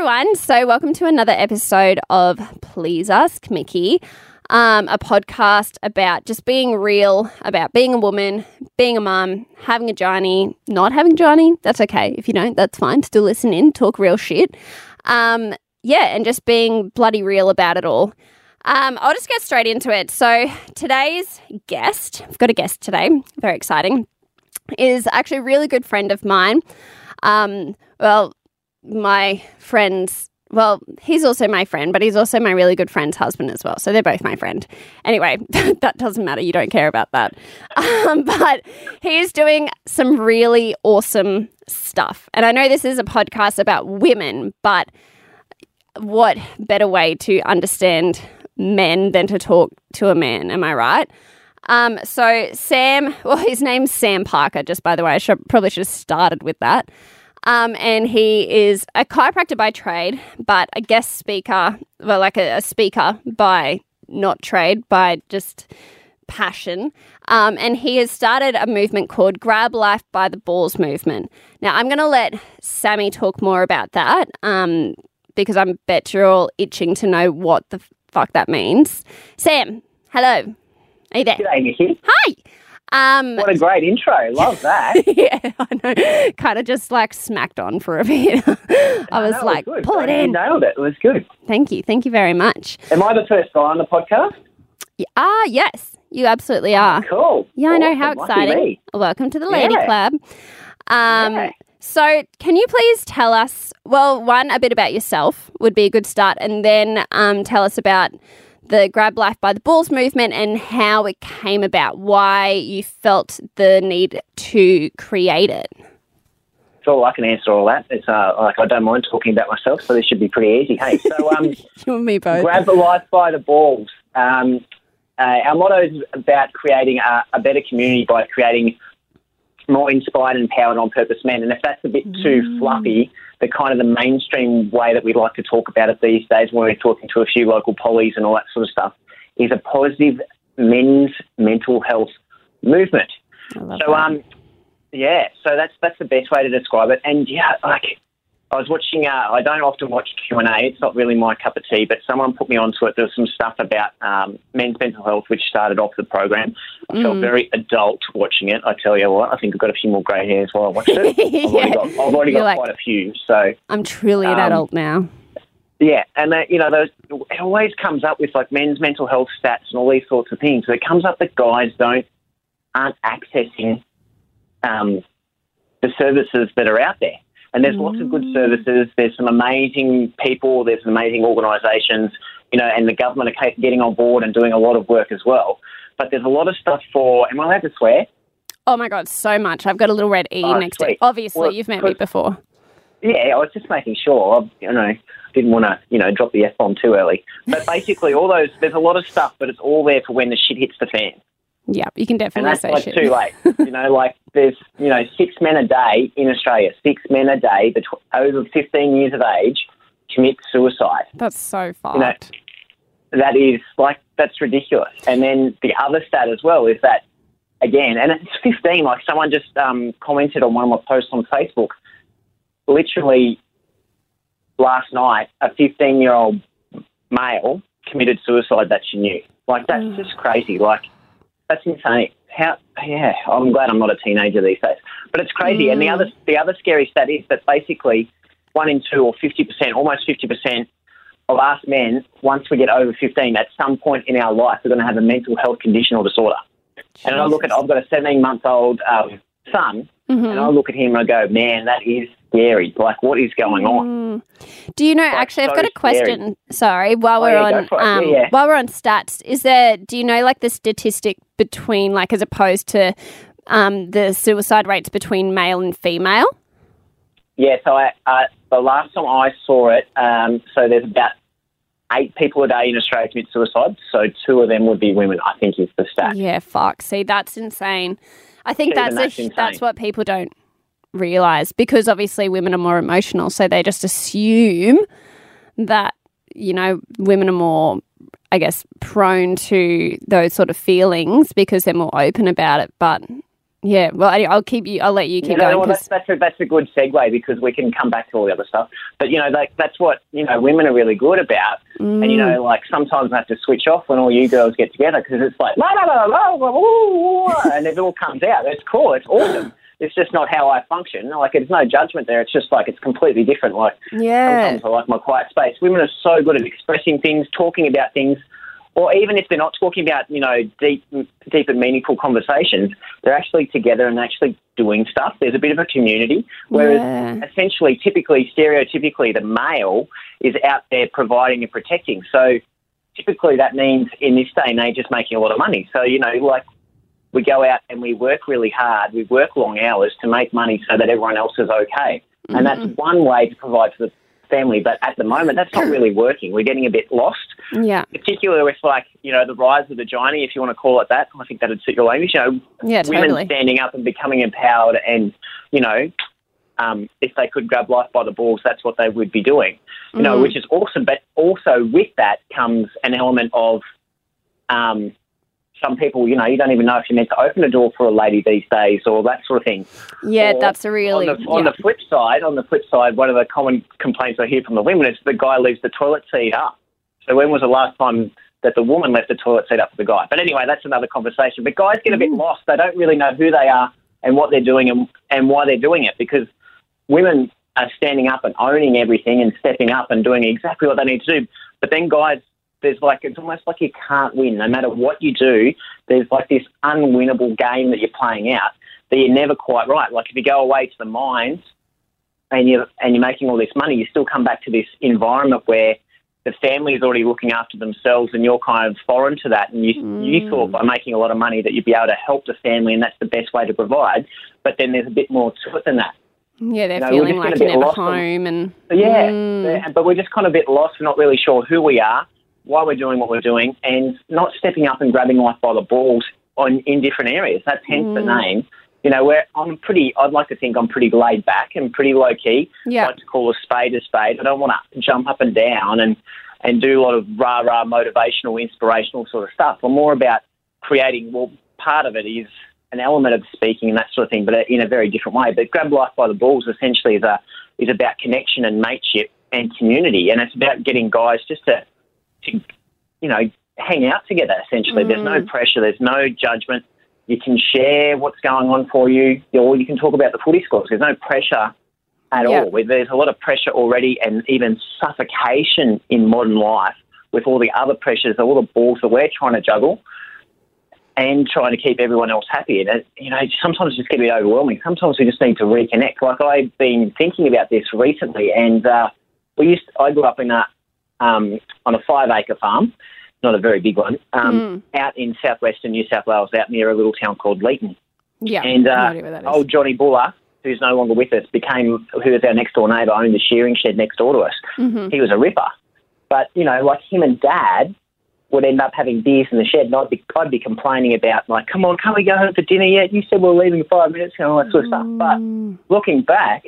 everyone. So, welcome to another episode of Please Ask Mickey, um, a podcast about just being real, about being a woman, being a mum, having a journey, not having Johnny. That's okay. If you don't, that's fine. Still listen in, talk real shit. Um, yeah, and just being bloody real about it all. Um, I'll just get straight into it. So, today's guest, I've got a guest today, very exciting, is actually a really good friend of mine. Um, well, my friend's well, he's also my friend, but he's also my really good friend's husband as well. So they're both my friend. Anyway, that doesn't matter. You don't care about that. Um, but he's doing some really awesome stuff. And I know this is a podcast about women, but what better way to understand men than to talk to a man? Am I right? Um, so Sam, well, his name's Sam Parker. Just by the way, I should, probably should have started with that. Um, and he is a chiropractor by trade, but a guest speaker, well, like a, a speaker by not trade, by just passion. Um, and he has started a movement called Grab Life by the Balls movement. Now, I'm going to let Sammy talk more about that um, because I bet you're all itching to know what the fuck that means. Sam, hello. Are you there? G'day, Nikki. Hi. Um, What a great intro. Love that. yeah, I know. Kind of just like smacked on for a bit. I was That like, good. pull it You in. nailed it. It was good. Thank you. Thank you very much. Am I the first guy on the podcast? Ah, yes, you absolutely are. Cool. Yeah, I know. How exciting. me. Welcome to the Lady Yeah. Club. Um, Yeah. So, can you please tell us, well, one, a bit about yourself would be a good start, and then um, tell us about the Grab Life by the Balls movement and how it came about, why you felt the need to create it. So I can answer all that. It's uh, like I don't mind talking about myself, so this should be pretty easy. Hey, so um, You and me both. grab the life by the balls. Um, uh, our motto is about creating a, a better community by creating more inspired and empowered on purpose men. And if that's a bit too fluffy, the kind of the mainstream way that we like to talk about it these days when we're talking to a few local pollies and all that sort of stuff is a positive men's mental health movement. So that. um, yeah, so that's that's the best way to describe it. And yeah, like I was watching. Uh, I don't often watch Q and A. It's not really my cup of tea. But someone put me onto it. There was some stuff about um, men's mental health, which started off the program. I felt very adult watching it. I tell you what, I think I've got a few more grey hairs while I watched it. I've already got, I've already got like- quite a few. So I'm truly an um, adult now. yeah, and that, you know, those, it always comes up with like men's mental health stats and all these sorts of things. So it comes up that guys don't aren't accessing um, the services that are out there. And there's lots of good mm. services. There's some amazing people. There's some amazing organisations, you know, and the government are getting on board and doing a lot of work as well. But there's a lot of stuff for. Am I allowed to swear? Oh my god, so much. I've got a little red E Oh, next to it. Obviously, Well, you've met me before. Yeah, I was just making sure. I, you know, didn't want to, you know, drop the f bomb too early. But basically, all those there's a lot of stuff, but it's all there for when the shit hits the fan, Yeah, you can and definitely that's say like shit. too late. you know, like there's you know six men a day in Australia, six men a day between over 15 years of age commit suicide. That's so fucked. know, That is like that's ridiculous. And then the other stat as well is that again, and it's 15. Like someone just um, commented on one of my posts on Facebook. Literally last night, a 15 year old male committed suicide that she knew. Like that's just crazy. Like that's insane. How? Yeah, I'm glad I'm not a teenager these days. But it's crazy. And the other the other scary stat is that basically one in two or 50 percent, almost 50 percent of us men, once we get over 15, at some point in our life, we're going to have a mental health condition or disorder. And I look at, I've got a 17 month old um, son, Mm-hmm. and I look at him and I go, man, that is scary. Like, what is going on? Mm. Do you know? Actually, I've got a scary. question. Sorry, while Oh, we're yeah, on, um, Yeah, yeah. while we're on stats, is there? Do you know like the statistic between like as opposed to um, the suicide rates between male and female? Yeah, so I, uh, the last time I saw it, um, so there's about eight people a day in Australia commit suicide. So two of them would be women, I think is the stat. Yeah, fuck. See, that's insane. I think that's that's a, that's what people don't realize because obviously women are more emotional, so they just assume that you know women are more, I guess, prone to those sort of feelings because they're more open about it. But Yeah, well, I- I'll keep you. I'll let you keep You know, going. well, that's, that's, a, that's a good segue because we can come back to all the other stuff. But, you know, that, that's what, you know, women are really good about. And, you Mm. know, like sometimes I have to switch off when all you girls get together because it's like, la, la, la, la, la, ooh, and it all comes out. It's cool. It's awesome. It's just not how I function. Like, there's no judgment there. It's just like it's completely different. Like, yeah, sometimes I like my quiet space. Women are so good at expressing things, talking about things, or even if they're not talking about, you know, deep, deep and meaningful conversations, they're actually together and actually doing stuff. There's a bit of a community. Whereas Yeah. essentially, typically, stereotypically, the male is out there providing and protecting. So typically that means in this day and age just making a lot of money. So, you know, like we go out and we work really hard, we work long hours to make money so that everyone else is okay. And that's mm-hmm. one way to provide for the family. But at the moment, that's not really working. We're getting a bit lost, yeah, particularly with like, you know, the rise of the gynae, if you want to call it that. I think that'd suit your language. You know, yeah, women totally. standing up and becoming empowered and, you know, um, if they could grab life by the balls, that's what they would be doing, you know, Mhm. which is awesome. But also with that comes an element of um, some people, you know, you don't even know if you're meant to open a door for a lady these days or that sort of thing. Yeah, Or that's a really. on, the, on yeah. the flip side, on the flip side, one of the common complaints I hear from the women is the guy leaves the toilet seat up. So when was the last time that the woman left the toilet seat up for the guy? But anyway, that's another conversation. But guys get a bit mm-hmm. lost. They don't really know who they are and what they're doing and, and why they're doing it because women are standing up and owning everything and stepping up and doing exactly what they need to do. But then guys, there's like it's almost like you can't win no matter what you do. There's like this unwinnable game that you're playing out that you're never quite right. Like if you go away to the mines and you and you're making all this money, you still come back to this environment where the family is already looking after themselves and you're kind of foreign to that and you you thought by making a lot of money that you'd be able to help the family and that's the best way to provide. But then there's a bit more to it than that. yeah, they're you know, feeling like you're never home, and So, yeah, Mm. but we're just kind of a bit lost. We're not really sure who we are, why we're doing what we're doing, and not stepping up and grabbing life by the balls on in different areas. That's hence the Mm. name. You know, where I'm pretty. I'd like to think I'm pretty laid back and pretty low key. Yeah. I like to call a spade a spade. I don't want to jump up and down and and do a lot of rah rah motivational, inspirational sort of stuff. I'm more about creating. Well, part of it is an element of speaking and that sort of thing, but in a very different way. But grab life by the balls essentially is a is about connection and mateship and community, and it's about getting guys just to to you know hang out together. Essentially, there's no pressure, there's no judgment. You can share what's going on for you, or you can talk about the footy scores. There's no pressure at Yeah. all. There's a lot of pressure already, and even suffocation in modern life with all the other pressures, all the balls that we're trying to juggle and trying to keep everyone else happy. And, it, you know, sometimes it just a bit overwhelming. Sometimes we just need to reconnect. Like I've been thinking about this recently, and uh, we used I grew up in a um, on a five acre farm, not a very big one, um, out in southwestern New South Wales, out near a little town called Leeton. yeah, And uh, idea that is. old Johnny Buller, who's no longer with us, became who was our next door neighbour, owned the shearing shed next door to us. Mhm. He was a ripper, but you know, like him and Dad would end up having beers in the shed, and I'd be I'd be complaining about like, come on, can't we go home for dinner yet? You said we we're leaving in five minutes, and all that sort of stuff. But Mm. looking back,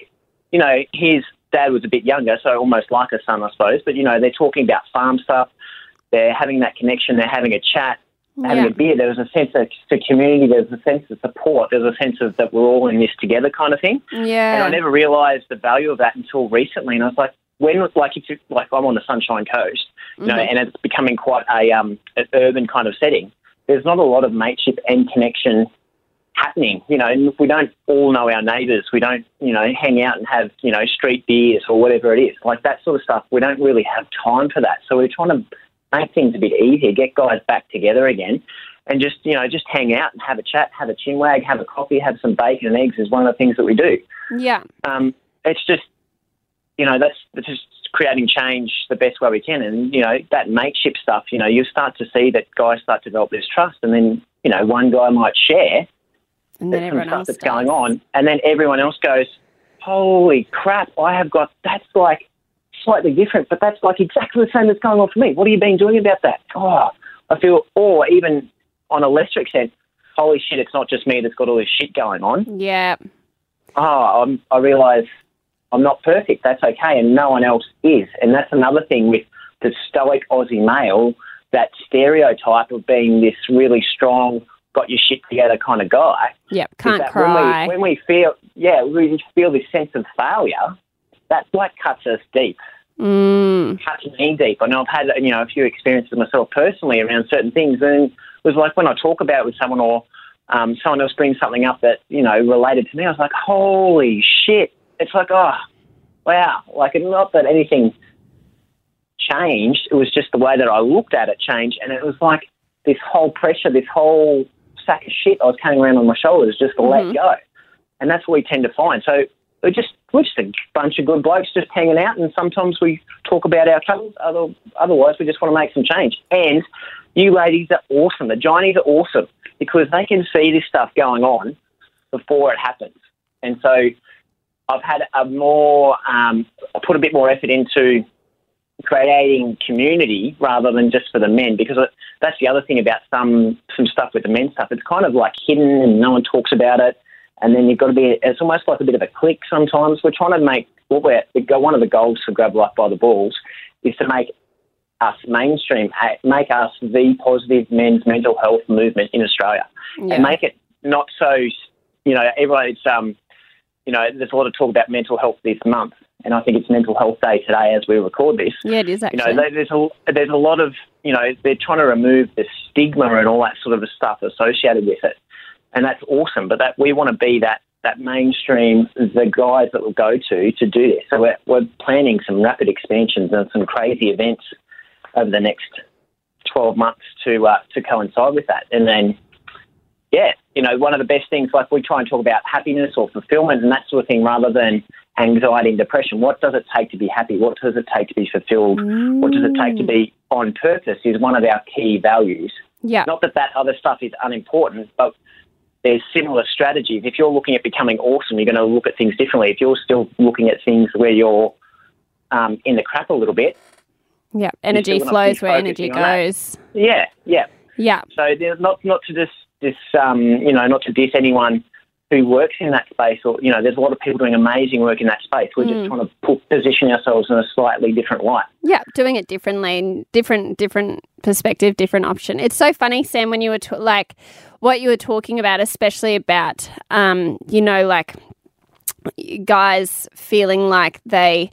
you know, his dad was a bit younger, so almost like a son, I suppose. But you know, they're talking about farm stuff. They're having that connection. They're having a chat having Yeah. a beer, there was a sense of the community, there was a sense of support, there was a sense of that we're all in this together kind of thing. Yeah. And I never realised the value of that until recently. And I was like, when was like if you, like I'm on the Sunshine Coast, you know, and it's becoming quite a um an urban kind of setting. There's not a lot of mateship and connection happening. You know, and we don't all know our neighbours. We don't, you know, hang out and have you know street beers or whatever it is, like that sort of stuff. We don't really have time for that. So we're trying to make things a bit easier, get guys back together again, and just you know just hang out and have a chat, have a chinwag, have a coffee, have some bacon and eggs is one of the things that we do. yeah. Um, it's just you know that's, that's just creating change the best way we can, and you know that mateship stuff. You know you start to see that guys start to develop this trust, and then you know one guy might share And then everyone else that's does. going on, and then everyone else goes, "Holy crap! I have got that's like slightly different, but that's like exactly the same that's going on for me. What have you been doing about that? Oh, I feel, or even on a lesser extent, holy shit! It's not just me that's got all this shit going on. Yeah. Oh, I'm, I realise I'm not perfect. That's okay, and no one else is, and that's another thing with the stoic Aussie male. That stereotype of being this really strong, got your shit together kind of guy. Yep, can't cry. When we, when we feel, yeah, we feel this sense of failure, That's like cuts us deep, mm, cuts me deep. I know I've had you know a few experiences myself personally around certain things, and it was like when I talk about it with someone or um, someone else brings something up that you know related to me, I was like, holy shit! It's like, oh, wow! Like, it's not that anything changed. It was just the way that I looked at it changed, and it was like this whole pressure, this whole sack of shit I was carrying around on my shoulders just to Mhm. let go. And that's what we tend to find. So we're just we're just a bunch of good blokes just hanging out, and sometimes we talk about our troubles. Other, otherwise, we just want to make some change. And you ladies are awesome. The Johnnies are awesome because they can see this stuff going on before it happens. And so I've had a more um, I put a bit more effort into creating community rather than just for the men because that's the other thing about some some stuff with the men stuff. It's kind of like hidden and no one talks about it. And then you've got to be. It's almost like a bit of a clique. Sometimes we're trying to make what we're one of the goals for Grab Life by the Balls is to make us mainstream, make us the positive men's mental health movement in Australia, yeah. and make it not so. You know, everyone. It's um, you know, there's a lot of talk about mental health this month, and I think it's Mental Health Day today as we record this yeah, it is actually. you know, there's a there's a lot of you know they're trying to remove the stigma and all that sort of stuff associated with it, and that's awesome. But that we want to be that that mainstream, the guys that we'll go to to do this. So we're we're planning some rapid expansions and some crazy events over the next twelve months to uh, to coincide with that, and then. Yeah, you know, one of the best things, like we try and talk about happiness or fulfillment and that sort of thing, rather than anxiety and depression. What does it take to be happy? What does it take to be fulfilled? What does it take to be on purpose is one of our key values. yeah. Not that that other stuff is unimportant, but there's similar strategies. If you're looking at becoming awesome, you're going to look at things differently. If you're still looking at things where you're um, in the crap a little bit, Yeah, energy flows where energy goes. yeah, yeah. Yeah, So there's not not to just this um, you know not to diss anyone who works in that space or you know there's a lot of people doing amazing work in that space. We're Mm. just trying to put, position ourselves in a slightly different light. yeah, doing it differently, different, different perspective, different option. It's so funny, Sam, when you were t- like what you were talking about, especially about, um, you know, like guys feeling like they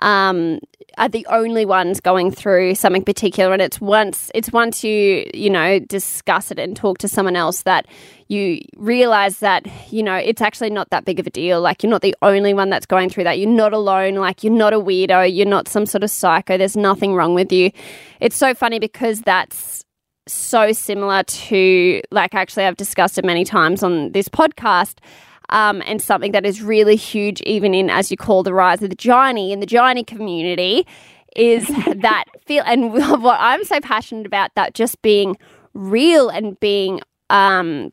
um, are the only ones going through something particular, and it's once it's once you you know discuss it and talk to someone else that you realize that you know it's actually not that big of a deal. Like you're not the only one that's going through that. You're not alone. Like you're not a weirdo. You're not some sort of psycho. There's nothing wrong with you. It's so funny because that's so similar to like actually I've discussed it many times on this podcast. Um, and something that is really huge, even in as you call the rise of the Johnny in the Johnny community, is that feel and what I'm so passionate about that just being real and being um,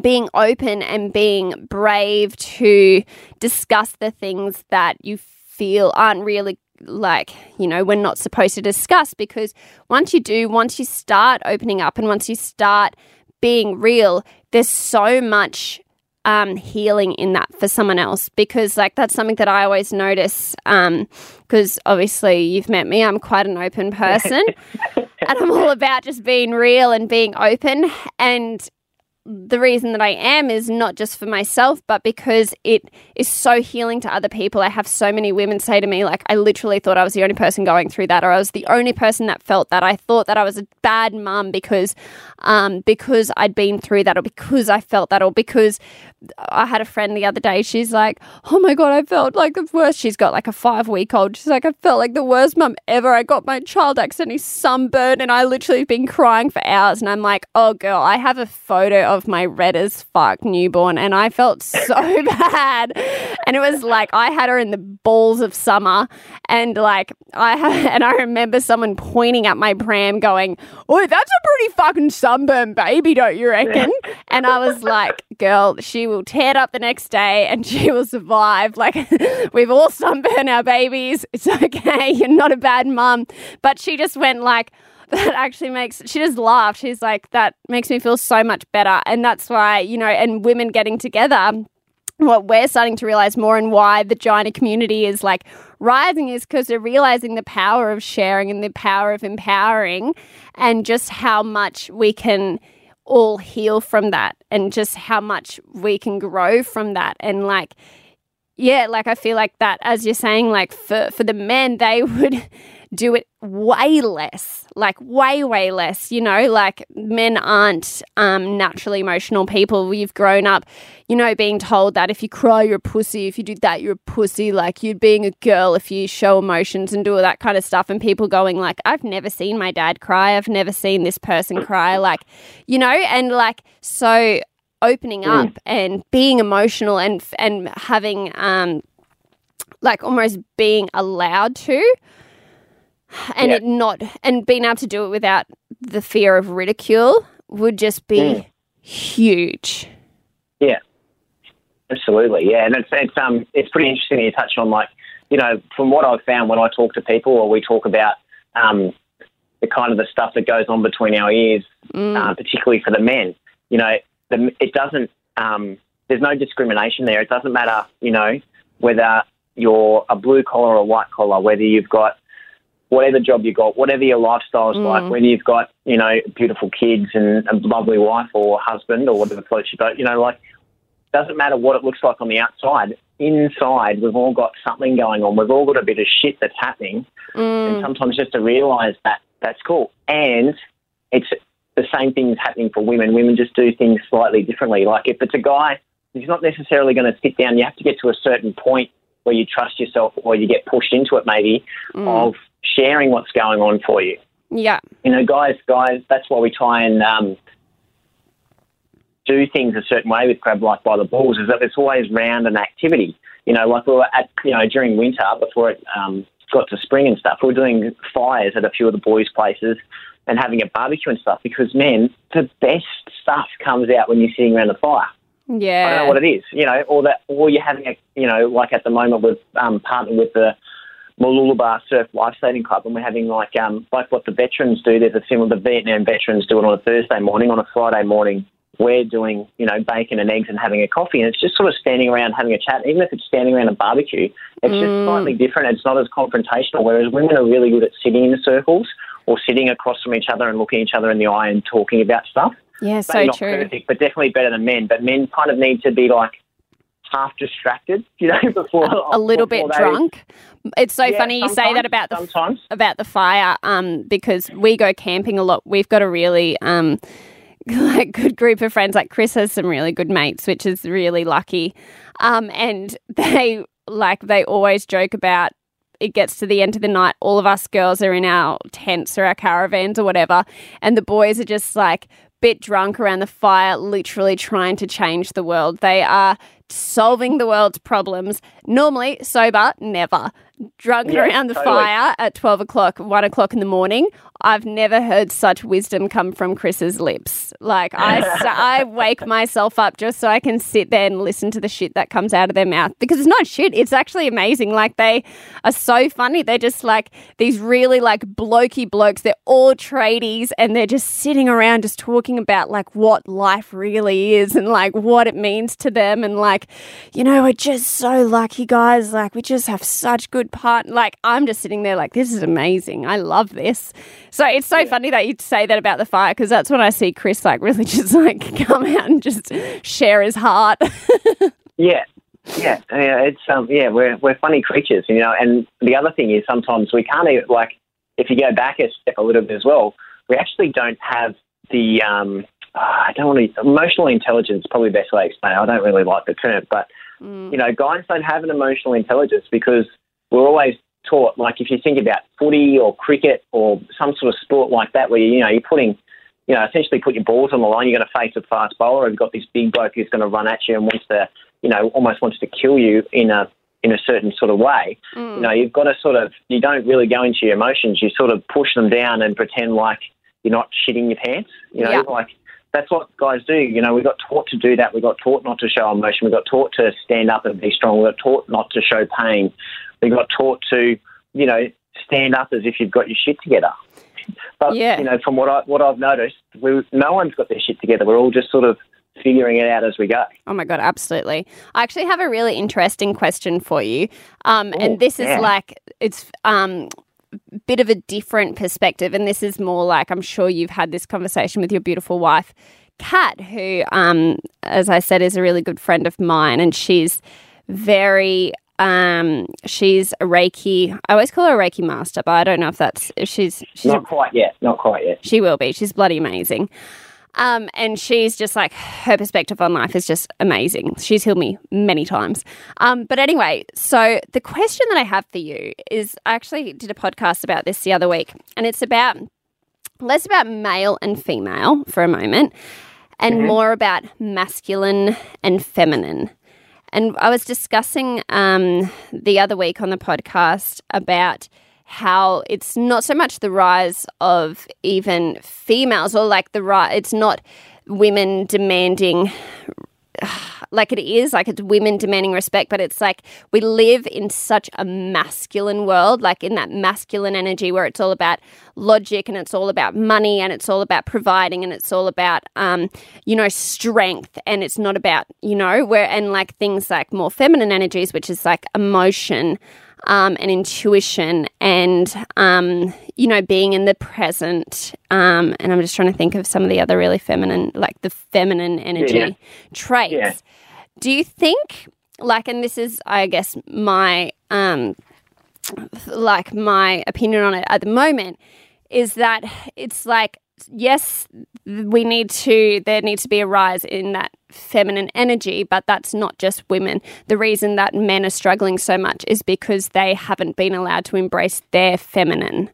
being open and being brave to discuss the things that you feel aren't really like you know we're not supposed to discuss because once you do once you start opening up and once you start being real there's so much um, healing in that for someone else because like that's something that I always notice because obviously you've met me I'm quite an open person and I'm all about just being real and being open and the reason that I am is not just for myself, but because it is so healing to other people. I have so many women say to me, like, I literally thought I was the only person going through that, or I was the only person that felt that. I thought that I was a bad mum because, um, because I'd been through that, or because I felt that, or because I had a friend the other day. She's like, "Oh my god, I felt like the worst." She's got like a five week old. She's like, "I felt like the worst mum ever. I got my child accidentally sunburned, and I literally have been crying for hours." And I'm like, "Oh girl, I have a photo of my red as fuck newborn, and I felt so bad." And it was like I had her in the balls of summer, and like I ha- and I remember someone pointing at my pram, going, "Oh, that's a pretty fucking sunburned baby, don't you reckon?" And I was like, "Girl, she will tear it up the next day, and she will survive. Like we've all sunburned our babies. It's okay. You're not a bad mum." But she just went like that actually makes she just laughed she's like that makes me feel so much better and that's why you know and women getting together what we're starting to realize more and why the China community is like rising is because they're realizing the power of sharing and the power of empowering and just how much we can all heal from that and just how much we can grow from that. And like yeah like i feel like that as you're saying like for for the men they would do it way less, like way, way less. You know, like men aren't um, naturally emotional people. We've grown up, you know, being told that if you cry, you're a pussy. If you do that, you're a pussy. Like you're being a girl if you show emotions and do all that kind of stuff. And people going like, I've never seen my dad cry. I've never seen this person cry. Like, you know, and like so opening mm. up and being emotional and and having um like almost being allowed to and it not and being able to do it without the fear of ridicule would just be mm. huge. Yeah, absolutely. Yeah, and it's it's um it's pretty interesting you touch on like you know from what I've found when I talk to people or we talk about um the kind of the stuff that goes on between our ears, mm. uh, particularly for the men. You know, the, it doesn't. Um, there's no discrimination there. It doesn't matter. You know whether you're a blue collar or a white collar, whether you've got whatever job you got, whatever your lifestyle is mm. like, whether you've got, you know, beautiful kids and a lovely wife or husband or whatever floats your boat, you know, like, doesn't matter what it looks like on the outside. Inside, we've all got something going on. We've all got a bit of shit that's happening. Mm. And sometimes just to realise that, that's cool. And it's the same thing is happening for women. Women just do things slightly differently. Like if it's a guy, he's not necessarily going to sit down. You have to get to a certain point where you trust yourself or you get pushed into it maybe mm. of sharing what's going on for you. Yeah. You know, guys, guys, that's why we try and um, do things a certain way with Grab Life by the Balls, is that it's always round an activity. You know, like we were at, you know, during winter before it um, got to spring and stuff, we were doing fires at a few of the boys' places and having a barbecue and stuff because, man, the best stuff comes out when you're sitting around the fire. Yeah. I don't know what it is, you know, or that, or you're having a, you know, like at the moment we've um, partnered with the Mooloolaba Surf Lifesaving Club, and we're having like um like what the veterans do. There's a similar the Vietnam veterans do it on a Thursday morning. On a Friday morning, we're doing you know bacon and eggs and having a coffee, and it's just sort of standing around having a chat. Even if it's standing around a barbecue, it's mm. just slightly different. It's not as confrontational. Whereas women are really good at sitting in circles or sitting across from each other and looking each other in the eye and talking about stuff. Yeah, so not true. Perfect, but definitely better than men. But men kind of need to be like half distracted, you know, before a, a little bit drunk. It's so yeah, funny you say that about the sometimes. about the fire, um, because we go camping a lot. We've got a really um, like good group of friends. Like Chris has some really good mates, which is really lucky. Um, and they like they always joke about it gets to the end of the night, all of us girls are in our tents or our caravans or whatever, and the boys are just like bit drunk around the fire, literally trying to change the world. They are solving the world's problems. Normally, sober, never. Drunk yeah, around the totally. fire at 12 o'clock, 1 o'clock in the morning. I've never heard such wisdom come from Chris's lips. Like, I, I wake myself up just so I can sit there and listen to the shit that comes out of their mouth because it's not shit. It's actually amazing. Like, they are so funny. They're just like these really like blokey blokes. They're all tradies and they're just sitting around just talking about like what life really is and like what it means to them. And like, you know, we're just so lucky, guys. Like, we just have such good part. Like, I'm just sitting there like, this is amazing. I love this. So it's so yeah. funny that you say that about the fire because that's when I see Chris like really just like come out and just share his heart. yeah. Yeah, yeah, it's um, yeah, we're we're funny creatures, you know. And the other thing is sometimes we can't even like if you go back a step a little bit as well, we actually don't have the um, uh, I don't want to emotional intelligence. Probably the best way to explain. It. I don't really like the term, but mm. you know, guys don't have an emotional intelligence because we're always taught, like if you think about footy or cricket or some sort of sport like that, where you know you're putting, you know, essentially put your balls on the line, you're going to face a fast bowler, and you've got this big bloke who's going to run at you and wants to, you know, almost wants to kill you in a in a certain sort of way. Mm. You know, you've got to sort of, you don't really go into your emotions. You sort of push them down and pretend like you're not shitting your pants. You know, yeah. like that's what guys do. You know, we got taught to do that. We got taught not to show emotion. We got taught to stand up and be strong. We got taught not to show pain. We got taught to, you know, stand up as if you've got your shit together. But yeah. you know, from what I what I've noticed, we, no one's got their shit together. We're all just sort of figuring it out as we go. Oh my god, absolutely! I actually have a really interesting question for you, um, Ooh, and this is yeah. like it's um, a bit of a different perspective, and this is more like I'm sure you've had this conversation with your beautiful wife. Kat, who, um, as I said, is a really good friend of mine, and she's very um, she's a Reiki. I always call her a Reiki master, but I don't know if that's if she's she's Not quite yet. Not quite yet. she will be. She's bloody amazing. Um, and she's just like her perspective on life is just amazing. She's healed me many times. Um, but anyway, so the question that I have for you is I actually did a podcast about this the other week, and it's about less about male and female for a moment, and more about masculine and feminine. And I was discussing um, the other week on the podcast about how it's not so much the rise of even females or like the rise, it's not women demanding like it is like it's women demanding respect but it's like we live in such a masculine world like in that masculine energy where it's all about logic and it's all about money and it's all about providing and it's all about um you know strength and it's not about you know where and like things like more feminine energies which is like emotion um, and intuition and um, you know being in the present um, and i'm just trying to think of some of the other really feminine like the feminine energy Yeah. traits Yeah. do you think like and this is i guess my um like my opinion on it at the moment is that it's like yes we need to there needs to be a rise in that feminine energy but that's not just women. The reason that men are struggling so much is because they haven't been allowed to embrace their feminine.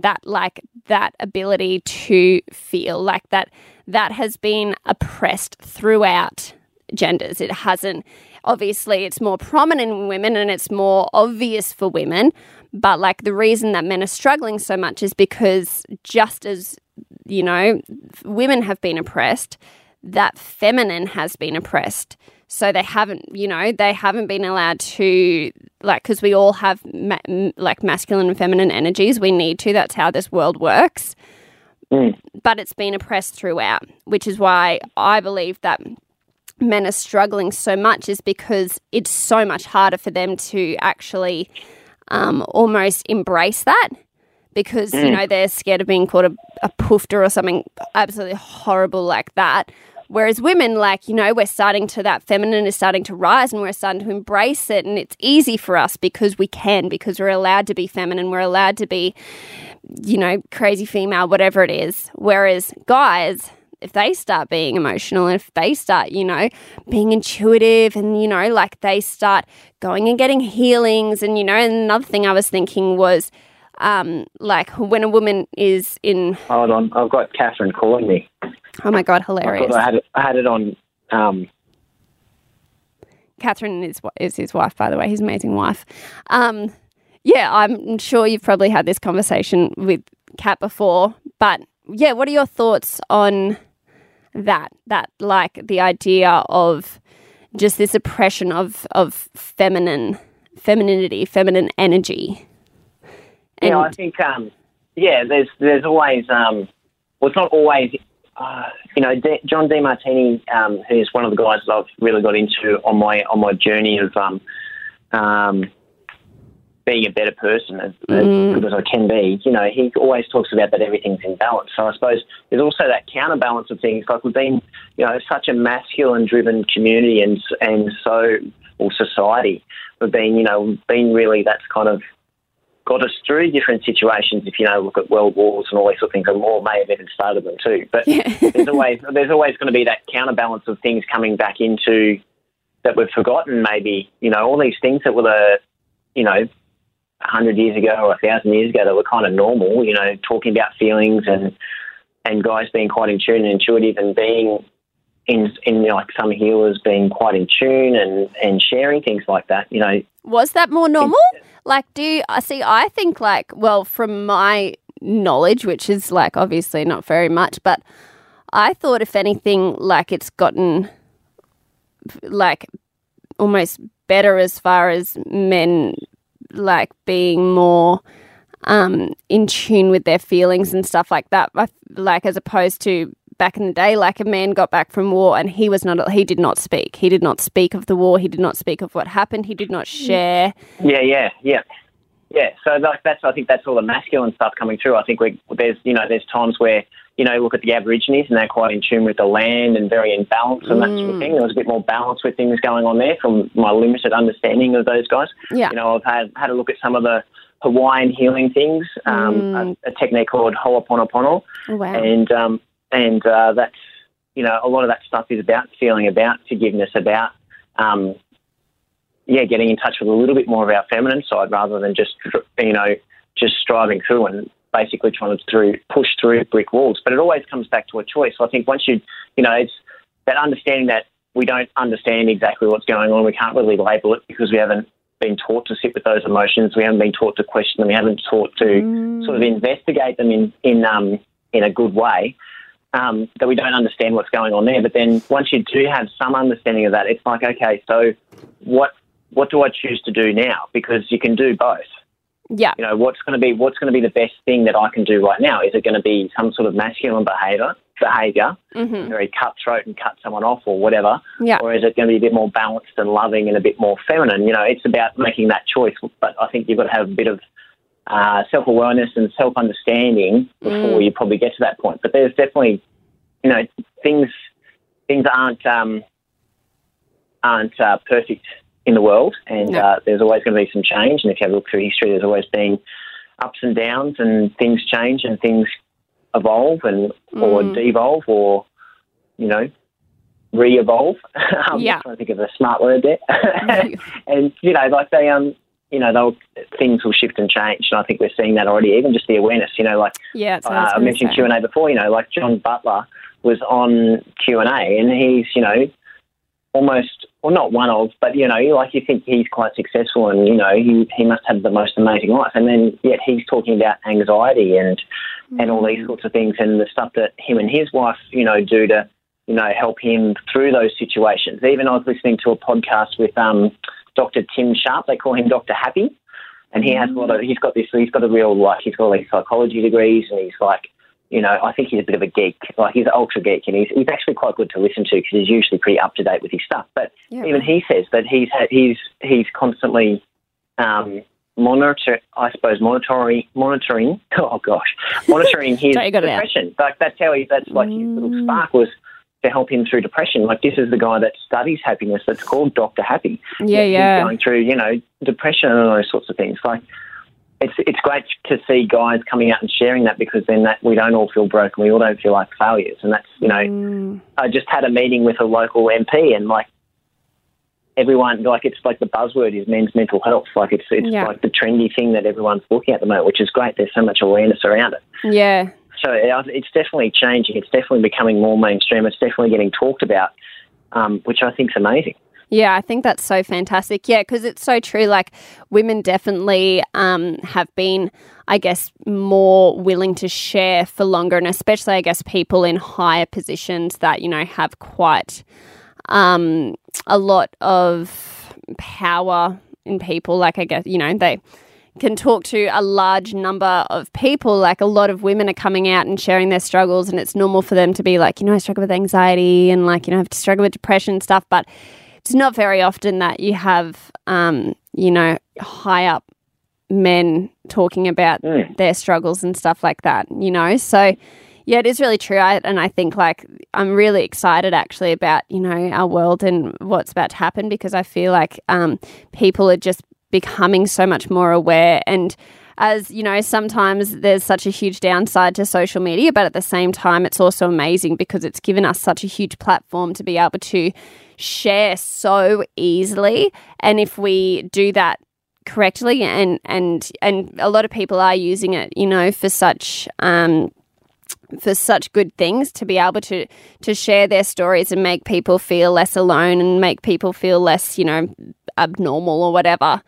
That like that ability to feel like that that has been oppressed throughout genders. It hasn't obviously it's more prominent in women and it's more obvious for women but like the reason that men are struggling so much is because just as you know women have been oppressed that feminine has been oppressed. So they haven't you know they haven't been allowed to like because we all have ma- m- like masculine and feminine energies we need to that's how this world works. But it's been oppressed throughout which is why i believe that men are struggling so much is because it's so much harder for them to actually um, almost embrace that because you hmm. know they're scared of being called a, a poofter or something absolutely horrible like that whereas women like you know we're starting to that feminine is starting to rise and we're starting to embrace it and it's easy for us because we can because we're allowed to be feminine we're allowed to be you know crazy female whatever it is whereas guys if they start being emotional, if they start, you know, being intuitive and, you know, like they start going and getting healings. And, you know, another thing I was thinking was um, like when a woman is in, Hold on. I've got Catherine calling me. oh my God, I hilarious. thought I had it, I had it on. Um, Catherine is, is his wife, by the way, his amazing wife. Um, yeah, I'm sure you've probably had this conversation with Cat before, but yeah, what are your thoughts on that? That like the idea of just this oppression of of feminine femininity, feminine energy. And yeah, I think. Um, yeah, there's there's always. Um, well, it's not always. Uh, you know, De- John DeMartini, um, who's one of the guys that I've really got into on my on my journey of um, um, being a better person as, as good as I can be. You know, he always talks about that everything's in balance. So I suppose there's also that counterbalance of things. Like we've been, you know, such a masculine-driven community and and so or society. We've been, you know, been really that's kind of got us through different situations. If you know, look at world wars and all these sort of things, and war may have even started them too. But there's always there's always going to be that counterbalance of things coming back into that we've forgotten. Maybe you know all these things that were the you know a hundred years ago or a thousand years ago that were kind of normal. You know, talking about feelings and and guys being quite in tune and intuitive and being in in like some healers being quite in tune and and sharing things like that. You know, was that more normal? Like, do I see? I think like, well, from my knowledge, which is like obviously not very much, but I thought if anything, like it's gotten like almost better as far as men like being more um in tune with their feelings and stuff like that like as opposed to back in the day like a man got back from war and he was not he did not speak he did not speak of the war he did not speak of what happened he did not share yeah, yeah, yeah. Yeah, so like that's I think that's all the masculine stuff coming through. I think we there's you know there's times where you know look at the Aborigines and they're quite in tune with the land and very in balance and that sort of thing. There was a bit more balance with things going on there from my limited understanding of those guys. Yeah. You know I've had had a look at some of the Hawaiian healing things, um, a, a technique called Ho'oponopono, Oh, wow. and um, and uh, that's you know a lot of that stuff is about feeling, about forgiveness, about um, yeah, getting in touch with a little bit more of our feminine side rather than just you know just striving through and basically trying to through push through brick walls. But it always comes back to a choice. So I think once you you know it's that understanding that we don't understand exactly what's going on, we can't really label it because we haven't been taught to sit with those emotions. We haven't been taught to question them. We haven't taught to sort of investigate them in in um, in a good way. Um, that we don't understand what's going on there. But then once you do have some understanding of that, it's like okay, so what what do I choose to do now? Because you can do both. yeah. You know, what's going to be what's going to be the best thing that I can do right now? Is it going to be some sort of masculine behavior, behavior, Mm-hmm. very cutthroat and cut someone off or whatever? Yeah. Or is it going to be a bit more balanced and loving and a bit more feminine? You know, it's about making that choice. But I think you've got to have a bit of uh, self awareness and self understanding before you probably get to that point. But there's definitely, you know, things things aren't um, aren't uh, perfect in the world, and No. uh, there's always going to be some change. And if you have a look through history, there's always been ups and downs, and things change and things evolve and or devolve or you know re-evolve. I'm Yeah. trying to think of a smart word there. and you know, like they um, you know, they'll things will shift and change, and I think we're seeing that already. Even just the awareness, you know, like Yeah. Uh, I, was I gonna mentioned. Q and A before. You know, like John Butler was on Q and A, and he's you know almost well not one of, but you know, like you think he's quite successful, and you know he he must have the most amazing life, and then yet he's talking about anxiety and and all these sorts of things, and the stuff that him and his wife you know do to you know help him through those situations. Even I was listening to a podcast with um, Dr. Tim Sharp. They call him Dr. Happy and he has a lot of he's got this he's got a real like he's got all these psychology degrees and he's like you know I think he's a bit of a geek like he's ultra geek and he's he's actually quite good to listen to because he's usually pretty up to date with his stuff but Yeah, even he says that he's had, he's he's constantly um, monitor I suppose monitoring monitoring oh gosh monitoring his So got it out. depression like that's how he that's like his little Mm. spark was to help him through depression like this is the guy that studies happiness that's called Dr Happy Yeah. he's Yeah. going through, you know, depression and those sorts of things. Like, it's it's great to see guys coming out and sharing that because then that we don't all feel broken, we all don't feel like failures, and that's you know, Mm. I just had a meeting with a local MP and like everyone like it's like the buzzword is men's mental health, like it's it's Yeah. like the trendy thing that everyone's looking at the moment, which is great. There's so much awareness around it. Yeah. So it's definitely changing. It's definitely becoming more mainstream. It's definitely getting talked about, um, which I think is amazing. Yeah, I think that's so fantastic. Yeah, because it's so true. Like, women definitely um, have been, I guess, more willing to share for longer, and especially, I guess, people in higher positions that, you know, have quite um, a lot of power in people. Like, I guess, you know, they can talk to a large number of people. Like, a lot of women are coming out and sharing their struggles, and it's normal for them to be like, you know, I struggle with anxiety and, like, you know, I have to struggle with depression and stuff. But it's not very often that you have, um, you know, high up men talking about Mm. their struggles and stuff like that, you know? So, yeah, it is really true. I, and I think, like, I'm really excited actually about, you know, our world and what's about to happen because I feel like um, people are just becoming so much more aware. And as you know, sometimes there's such a huge downside to social media, but at the same time, it's also amazing because it's given us such a huge platform to be able to share so easily. And if we do that correctly, and and and a lot of people are using it, you know, for such. Um, for such good things to be able to to share their stories and make people feel less alone and make people feel less you know abnormal or whatever.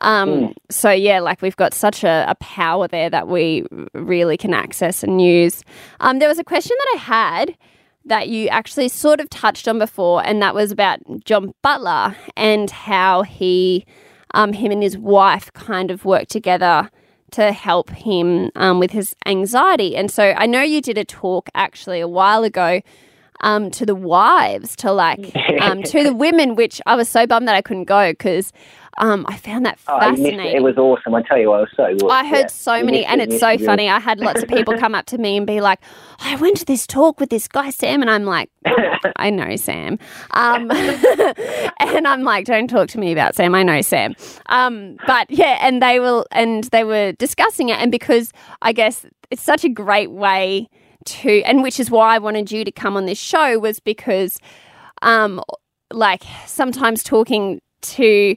Um, so yeah like we've got such a, a power there that we really can access and use. Um, there was a question that i had that you actually sort of touched on before and that was about john butler and how he um, him and his wife kind of worked together to help him um, with his anxiety. And so I know you did a talk actually a while ago um, to the wives, to like um, to the women, which I was so bummed that I couldn't go because um, I found that Oh, fascinating. it. It was awesome. I tell you, I was so. I heard Yeah. so many, and it, it's so it, funny. I had lots of people come up to me and be like, "I went to this talk with this guy Sam," and I'm like, "I know Sam," um, and I'm like, "Don't talk to me about Sam. I know Sam." Um, but yeah, and they will, and they were discussing it, and because I guess it's such a great way to, and which is why I wanted you to come on this show was because, um, like sometimes talking to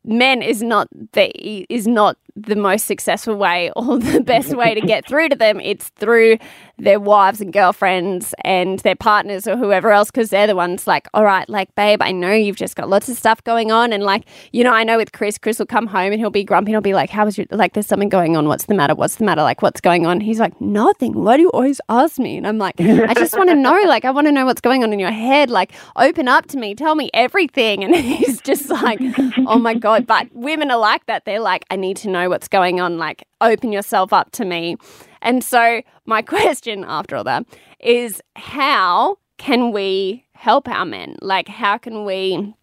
men is not the is not the most successful way or the best way to get through to them. It's through their wives and girlfriends and their partners or whoever else because they're the ones like, all right, like babe, I know you've just got lots of stuff going on and like you know, I know with Chris, Chris will come home and he'll be grumpy and he'll be like, how was your like? There's something going on. What's the matter? What's the matter? Like, what's going on? He's like, nothing. Why do you always ask me? And I'm like, I just want to know. Like, I want to know what's going on in your head. Like, open up to me. Tell me everything. And he's just like, oh my god. But women are like that. They're like, I need to know what's going on. Like, open yourself up to me. And so, my question after all that is how can we help our men? Like, how can we,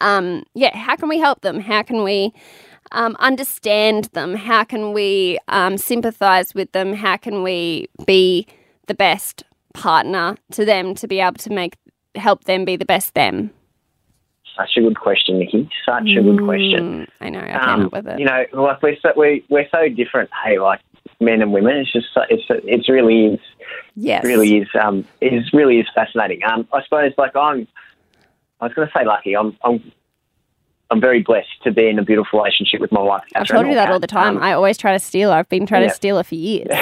um, yeah, how can we help them? How can we um, understand them? How can we um, sympathize with them? How can we be the best partner to them to be able to make help them be the best them? Such a good question, Nikki. Such a good question. Mm, I know. I came Um, up with it. You know, like we're so we we're so different. Hey, like men and women. It's just so, it's it's really is yes. really is um is really is fascinating. Um, I suppose like I'm. I was going to say lucky. I'm I'm I'm very blessed to be in a beautiful relationship with my wife. I've told you that all the time. Um, I always try to steal her. I've been trying yeah. to steal her for years.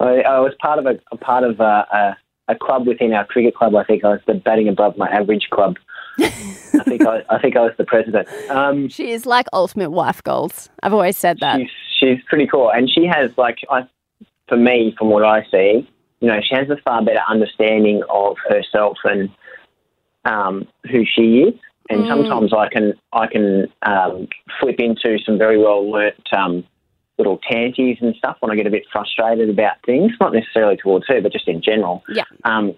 I, I was part of a, a part of a, a, a club within our cricket club. I think I was the batting above my average club. I think I, I think I was the president. Um, She is like ultimate wife goals. I've always said that. she's she's pretty cool, and she has like I, for me, from what I see, you know, she has a far better understanding of herself and um, who she is. And Mm. sometimes I can I can um, flip into some very well learnt um, little tanties and stuff when I get a bit frustrated about things, not necessarily towards her, but just in general. Yeah. Um,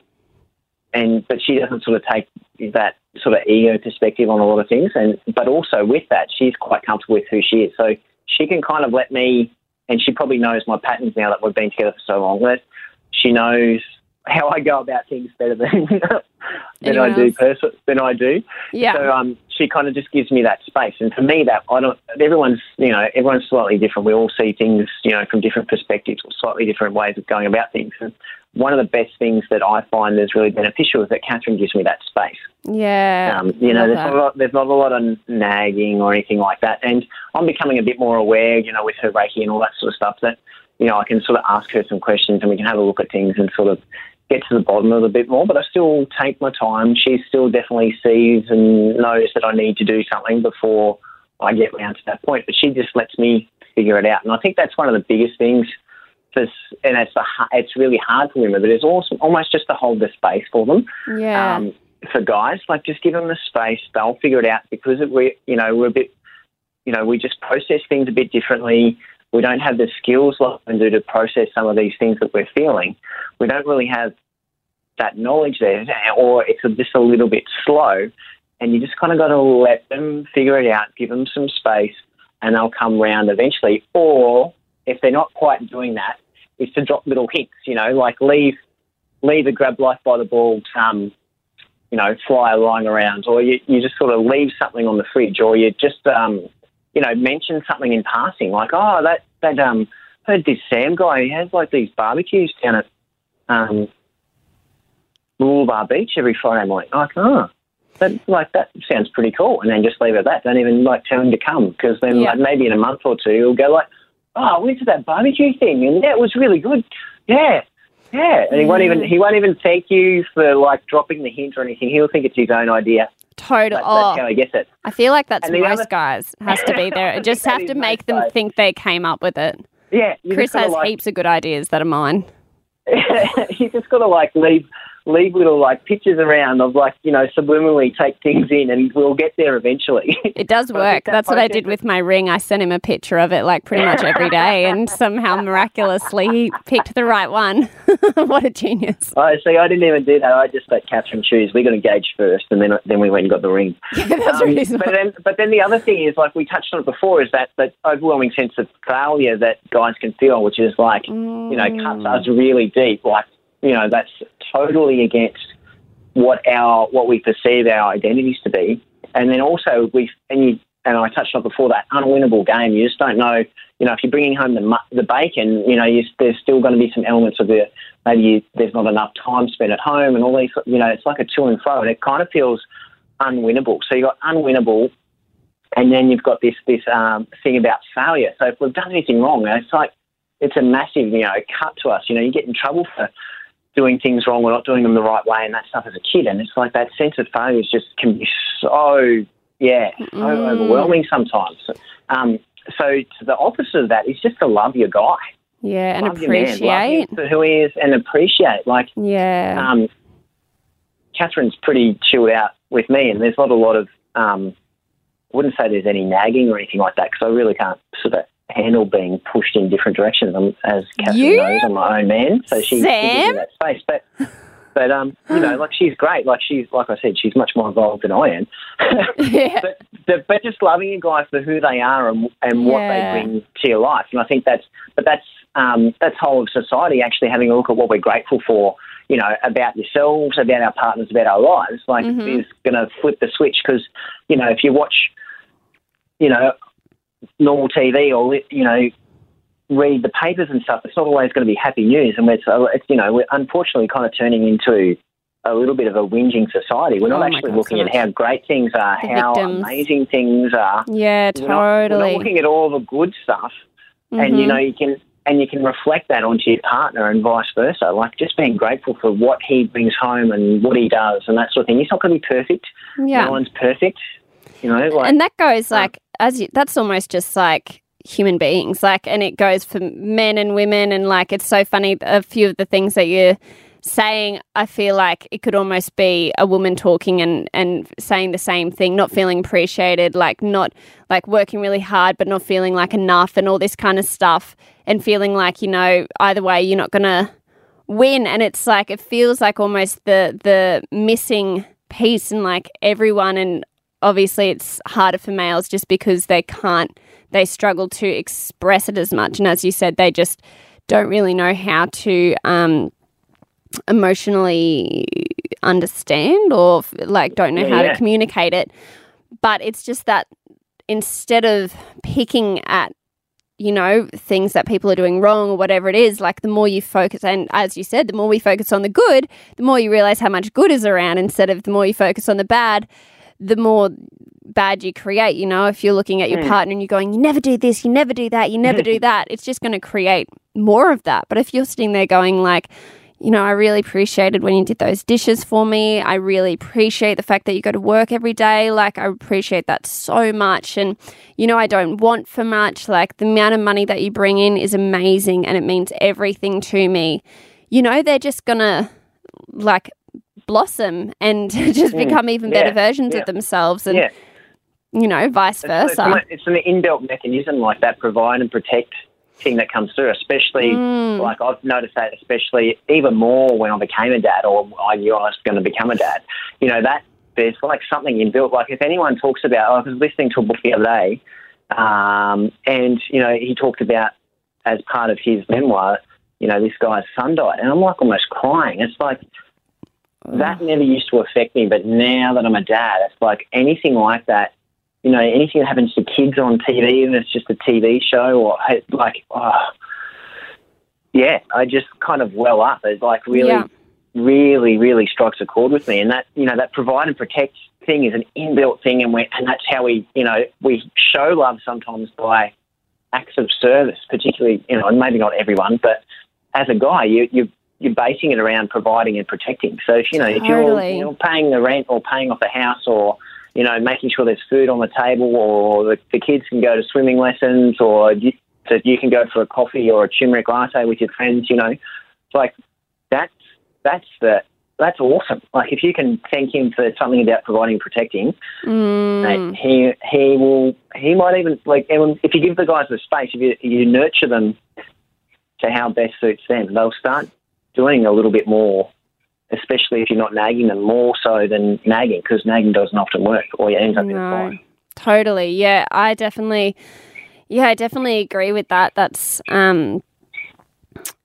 and but she doesn't sort of take that sort of ego perspective on a lot of things, and but also with that, she's quite comfortable with who she is, so she can kind of let me, and she probably knows my patterns now that we've been together for so long that she knows how I go about things better than than I do else? person than I do. Yeah. So um, she kind of just gives me that space, and for me, that I don't. Everyone's you know everyone's slightly different. We all see things you know from different perspectives or slightly different ways of going about things. And one of the best things that I find is really beneficial is that Catherine gives me that space. yeah. Um, you know, there's that. not, a lot, there's not a lot of nagging or anything like that, and I'm becoming a bit more aware. You know, with her Reiki and all that sort of stuff, that you know I can sort of ask her some questions and we can have a look at things and sort of get to the bottom of it a bit more. But I still take my time. She still definitely sees and knows that I need to do something before I get round to that point. But she just lets me figure it out, and I think that's one of the biggest things. For, and it's the, it's really hard for women, but it's also almost just to hold the space for them yeah. um, for guys. Like, just give them the space; they'll figure it out because it, we, you know, we're a bit, you know, we just process things a bit differently. We don't have the skills like we do to process some of these things that we're feeling. We don't really have that knowledge there, or it's just a little bit slow. And you just kind of got to let them figure it out, give them some space, and they'll come round eventually. Or if they're not quite doing that, is to drop little hints. You know, like leave leave a grab life by the ball, um, you know, flyer lying around, or you, you just sort of leave something on the fridge, or you just, um, you know, mention something in passing, like, oh, that, that, um, heard this Sam guy, he has like these barbecues down at, um, Bar Beach every Friday morning. Like, oh, that, like, that sounds pretty cool. And then just leave it at that. Don't even, like, tell him to come, because then, Yeah. like, maybe in a month or two, he'll go like, oh, I went to that barbecue thing, and that was really good. Yeah, yeah, and he won't even he won't even thank you for like dropping the hint or anything. He'll think it's his own idea. Total. That, Oh, That's how he gets it. I feel like that's most other- guys. Has to be there. I Just have to make them guys. think they came up with it. Yeah, Chris has like, heaps of good ideas that are mine. you just got to like leave leave little like pictures around of like you know subliminally take things in, and we'll get there eventually. It does work. that That's what I did with my ring. I sent him a picture of it like pretty much every day, and somehow miraculously he picked the right one. what a genius! I see. I didn't even do that. I just let Catherine choose. We got engaged first, and then then we went and got the ring. That's Um, reasonable. but then, but then the other thing is, like we touched on it before, is that that overwhelming sense of failure that guys can feel, which is like, you know, cuts Mm. us really deep. Like, you know, that's totally against what our what we perceive our identities to be. And then also we and you and I touched on before that unwinnable game. You just don't know. You know, if you're bringing home the the bacon, you know, you, there's still going to be some elements of the maybe you, there's not enough time spent at home and all these. You know, it's like a to and fro, and it kind of feels unwinnable. So you got unwinnable, and then you've got this this um, thing about failure. So if we've done anything wrong, it's like it's a massive you know cut to us. You know, you get in trouble for doing things wrong or not doing them the right way and that stuff as a kid, and it's like that sense of failure is just can be so yeah so Mm. overwhelming sometimes. Um, so to the opposite of that is just to love your guy, Yeah, and love love appreciate. who he is, and appreciate like Yeah. um, Catherine's pretty chilled out with me, and there's not a lot of. Um, I wouldn't say there's any nagging or anything like that because I really can't sort of handle being pushed in different directions. I'm, as Catherine You? knows, I'm my own man, so she's she gives Sam? me that space. But but um, you know, like she's great. Like she's like I said, she's much more involved than I am. yeah. but but just loving a guy for who they are and and what Yeah. they bring to your life, and I think that's but that's um, that's whole of society actually having a look at what we're grateful for. You know, about yourselves, about our partners, about our lives. Like Mhm. is going to flip the switch because you know if you watch, you know, normal TV or you know. Read the papers and stuff. It's not always going to be happy news, and it's, uh, it's you know we're unfortunately kind of turning into a little bit of a whinging society. We're Oh not my actually God, looking so at how great things are, The how victims. amazing things are. Yeah, We're not, we're totally. not looking at all the good stuff, and you Mhm. know you can and you can reflect that onto your partner and vice versa. Like just being grateful for what he brings home and what he does and that sort of thing. He's not going to be perfect. yeah. No one's perfect. You know, like and that goes like as you, that's almost just like human beings like and it goes for men and women and like it's so funny a few of the things that you're saying i feel like it could almost be a woman talking and and saying the same thing not feeling appreciated like not like working really hard but not feeling like enough and all this kind of stuff and feeling like you know either way you're not gonna win and it's like it feels like almost the the missing piece and like everyone and obviously it's harder for males just because they can't they struggle to express it as much and as you said they just don't really know how to um emotionally understand or like don't know Yeah, how yeah. to communicate it but it's just that instead of picking at you know things that people are doing wrong or whatever it is like the more you focus and as you said the more we focus on the good the more you realize how much good is around instead of the more you focus on the bad the more bad you create you know if you're looking at your Mm. partner and you're going you never do this you never do that you never do that it's just going to create more of that but if you're sitting there going like you know, I really appreciated when you did those dishes for me. I really appreciate the fact that you go to work every day. Like, I appreciate that so much. And, you know, I don't want for much. Like, the amount of money that you bring in is amazing and it means everything to me. You know, they're just gonna, like, blossom and just Mm, become even yeah, better versions yeah. of themselves and, yeah. you know, vice It's, it's, versa. an, it's an inbuilt mechanism like that, provide and protect thing that comes through, especially Mm. like I've noticed that especially even more when I became a dad or I knew I was going to become a dad. You know, that there's like something inbuilt. Like if anyone talks about, I was listening to a book the other day, um, and, you know, he talked about as part of his memoir, you know, this guy's son died. And I'm like almost crying. It's like, that never used to affect me, but now that I'm a dad, it's like anything like that you know, anything that happens to kids on TV, even if it's just a TV show or like, oh, yeah, I just kind of well up. It like really, Yeah. really, really strikes a chord with me. And that, you know, that provide and protect thing is an inbuilt thing. And we, and that's how we, you know, we show love sometimes by acts of service, particularly, you know, and maybe not everyone, but as a guy, you, you, you're basing it around providing and protecting. So, if, you know, if you're, you're paying the rent or paying off the house or, you know, making sure there's food on the table or the, the kids can go to swimming lessons or you, that you can go for a coffee or a turmeric latte with your friends, you know. It's like that's that's the that's awesome. Like if you can thank him for something about providing, protecting, Mm. he he will he might even like if you give the guys the space, if you you nurture them to how best suits them, they'll start doing a little bit more. Especially if you're not nagging them more so than nagging, because nagging doesn't often work, or you end up in a No, fight. totally. Yeah, I definitely, yeah, I definitely agree with that. That's, um,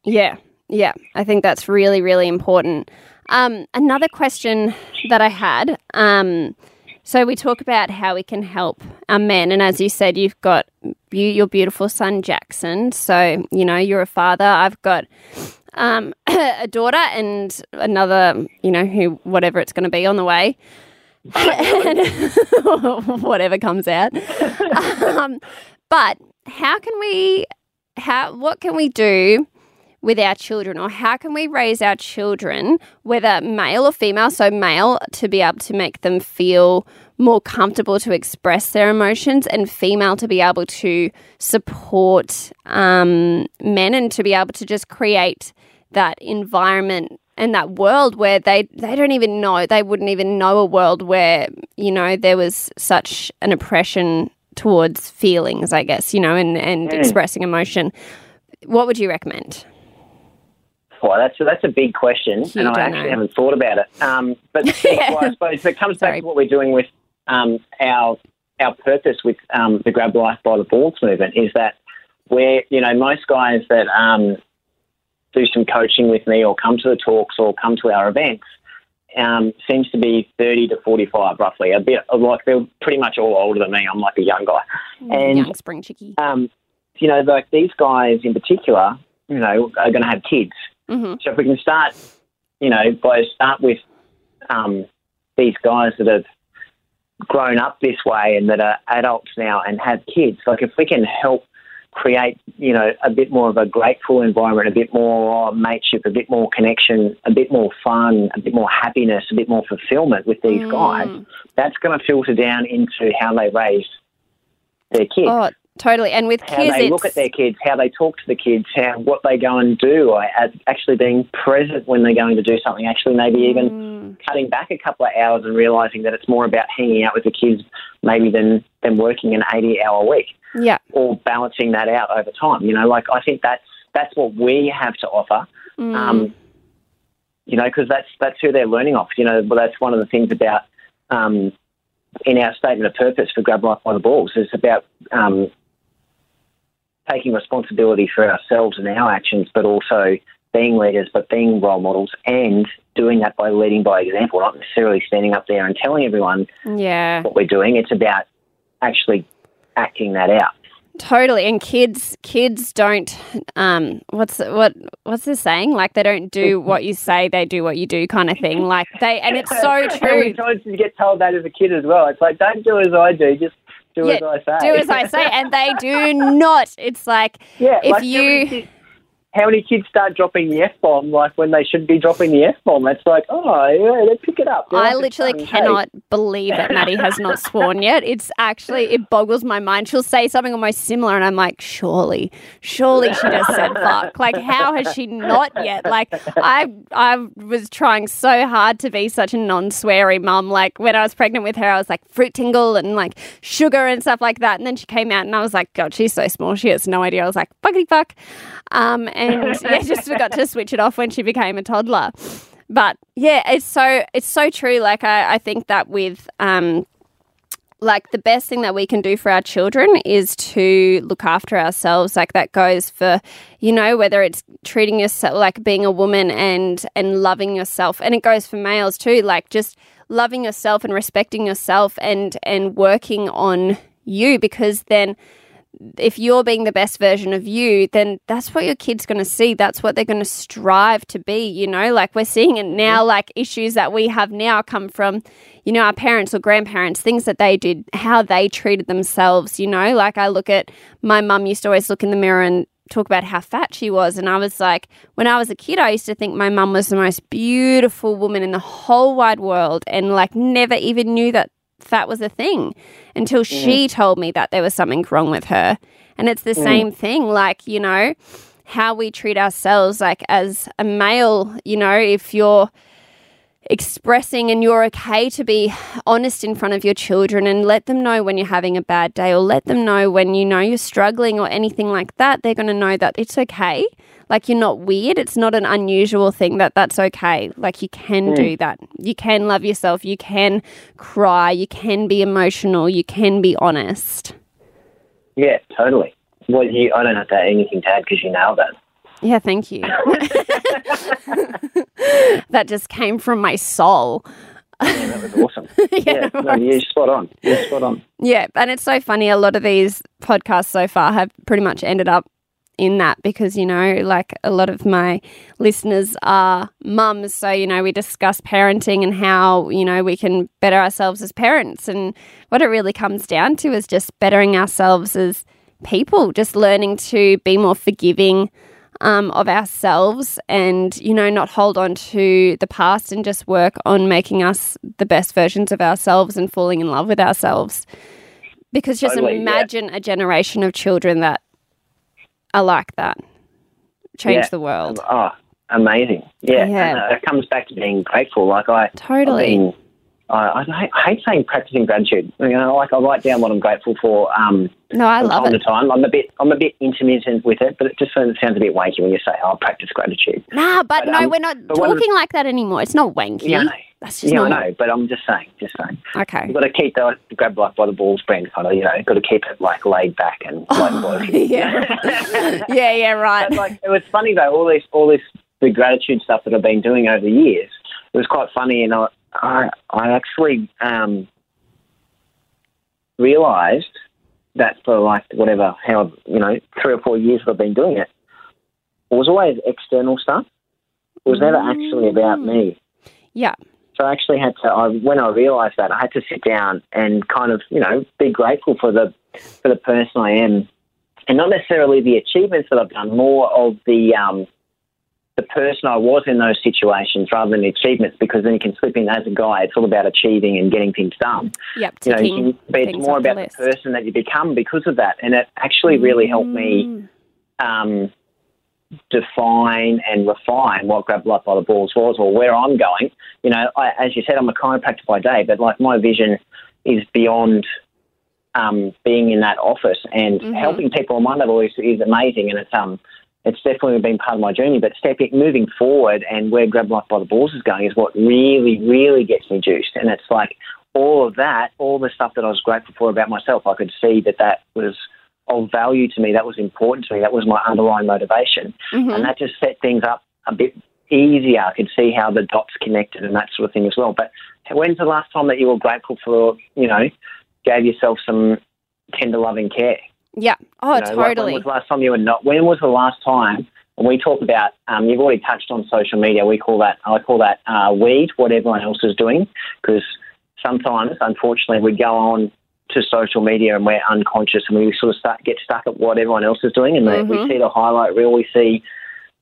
yeah, yeah, I think that's really, really important. Um, another question that I had, um, so we talk about how we can help our men, and as you said, you've got you, your beautiful son Jackson. So you know you're a father. I've got um, a daughter and another, you know, who whatever it's going to be on the way. Whatever comes out. um, but how can we, how, what can we do with our children, or how can we raise our children, whether male or female? So, male to be able to make them feel more comfortable to express their emotions, and female to be able to support um, men and to be able to just create that environment and that world where they they don't even know they wouldn't even know a world where you know there was such an oppression towards feelings i guess you know and and expressing emotion what would you recommend Well, that's a, that's a big question, Huge, and I actually haven't thought about it. Um, but well, I suppose it comes back Sorry. to what we're doing with um, our our purpose with um, the Grab Life by the Balls movement is that we're you know most guys that um, do some coaching with me or come to the talks or come to our events um, seems to be 30 to 45 roughly. A bit like they're pretty much all older than me. I'm like a young guy. And young spring chickie um, you know, like these guys in particular, you know, are going to have kids. Hmm So if we can start, you know, by start with um, these guys that have grown up this way and that are adults now and have kids, like if we can help create, you know, a bit more of a grateful environment, a bit more mateship, a bit more connection, a bit more fun, a bit more happiness, a bit more fulfillment with these guys, that's going to filter down into how they raise their kids. Oh totally and with how kids they look at their kids, how they talk to the kids, how what they go and do, as actually being present when they're going to do something. Actually, maybe even Mm. cutting back a couple of hours and realizing that it's more about hanging out with the kids, maybe than than working an eighty-hour week, yeah or balancing that out over time. You know, like I think that's that's what we have to offer. Mm. Um, you know, because that's that's who they're learning off. You know, well, that's one of the things about um, in our statement of purpose for Grab Life by the Balls is about um, taking responsibility for ourselves and our actions, but also being leaders, but being role models, and doing that by leading by example, not necessarily standing up there and telling everyone yeah what we're doing. It's about actually acting that out. Totally, and kids kids don't um what's what what's the saying? Like they don't do what you say, they do what you do, kind of thing. Like they, and it's so How many true. times you get told that as a kid as well? It's like, don't do as I do, just do Yeah, as I say. Do as I say, and they do not. It's like Yeah, if like you how many kids start dropping the f bomb like when they should be dropping the f bomb? It's like, oh yeah, they pick it up. They're I literally cannot believe that Maddie has not sworn yet. It's actually it boggles my mind. She'll say something almost similar, and I'm like, surely, surely she just said fuck. Like, how has she not yet? Like, I I was trying so hard to be such a non-sweary mum. Like when I was pregnant with her, I was like fruit tingle and like sugar and stuff like that. And then she came out, and I was like, God, she's so small. She has no idea. I was like, fuckity fuck. Um, and yeah, just forgot to switch it off when she became a toddler. But yeah, it's so it's so true. Like I, I think that with um like the best thing that we can do for our children is to look after ourselves like that goes for you know whether it's treating yourself like being a woman and and loving yourself and it goes for males too like just loving yourself and respecting yourself and and working on you because then if you're being the best version of you, then that's what your kid's going to see. That's what they're going to strive to be, you know? Like we're seeing it now, like issues that we have now come from, you know, our parents or grandparents, things that they did, how they treated themselves, you know? Like I look at my mum used to always look in the mirror and talk about how fat she was. And I was like, when I was a kid, I used to think my mum was the most beautiful woman in the whole wide world and like never even knew that fat was a thing until mm. she told me that there was something wrong with her. And it's the mm. same thing, like, you know, how we treat ourselves, like as a male, you know, if you're expressing and you're okay to be honest in front of your children and let them know when you're having a bad day or let them know when you know you're struggling or anything like that, they're going to know that it's okay. Like you're not weird. It's not an unusual thing that that's okay. Like you can mm. do that. You can love yourself. You can cry. You can be emotional. You can be honest. Yeah, totally. Well, you, I don't have to add anything to add because you nailed that. Yeah, thank you. that just came from my soul. Yeah, that was awesome. yeah, yeah no, you're spot on. You're spot on. Yeah, and it's so funny. A lot of these podcasts so far have pretty much ended up in that because, you know, like a lot of my listeners are mums. So, you know, we discuss parenting and how, you know, we can better ourselves as parents. And what it really comes down to is just bettering ourselves as people, just learning to be more forgiving. Um, of ourselves and you know not hold on to the past and just work on making us the best versions of ourselves and falling in love with ourselves because just totally, imagine yeah. a generation of children that are like that. Change yeah. the world. Oh, amazing. Yeah. yeah. And, uh, it comes back to being grateful. Like I totally. Been, I, I, hate saying practicing gratitude. You know, like I write down what I'm grateful for. Um, no, I love time it. To time, I'm a bit, I'm a bit intermittent with it, but it just sounds a bit wanky when you say, "I'll oh, practice gratitude." Nah, but, but no, um, we're not talking like that anymore. It's not wanky. Yeah, that's just yeah, I know, but I'm just saying, just saying. Okay. You've got to keep the grab life by the balls brand kind of, you know, got to keep it like laid back and like oh, yeah. yeah, yeah, right. But, like it was funny though, all this, all this, the gratitude stuff that I've been doing over the years. It was quite funny, and I, I, I actually um, realised that for like whatever, how you know, three or four years that I've been doing it, it was always external stuff. It was never actually about me. Yeah. So I actually had to. I, when I realised that, I had to sit down and kind of, you know, be grateful for the for the person I am, and not necessarily the achievements that I've done. More of the um, the person I was in those situations rather than the achievements, because then you can slip in as a guy. It's all about achieving and getting things done. Yep, you know, you can, but it's more about the, the, person that you become because of that, and it actually really helped me. Mm. Um, define and refine what grab life by the balls was or where I'm going. You know, I, as you said, I'm a chiropractor by day, but like my vision is beyond um, being in that office and mm-hmm. helping people on my level is, is amazing and it's um it's definitely been part of my journey. But stepping moving forward and where grab life by the balls is going is what really, really gets me juiced. And it's like all of that, all the stuff that I was grateful for about myself, I could see that that was of value to me. That was important to me. That was my underlying motivation. Mm-hmm. And that just set things up a bit easier. I could see how the dots connected and that sort of thing as well. But when's the last time that you were grateful for, you know, gave yourself some tender loving care? Yeah. Oh, you know, totally. Like when was the last time you were not? When was the last time? When we talk about, um, you've already touched on social media. We call that, I call that uh, weed, what everyone else is doing, because sometimes, unfortunately, we go on to social media and we're unconscious and we sort of start get stuck at what everyone else is doing and mm-hmm. we see the highlight reel we see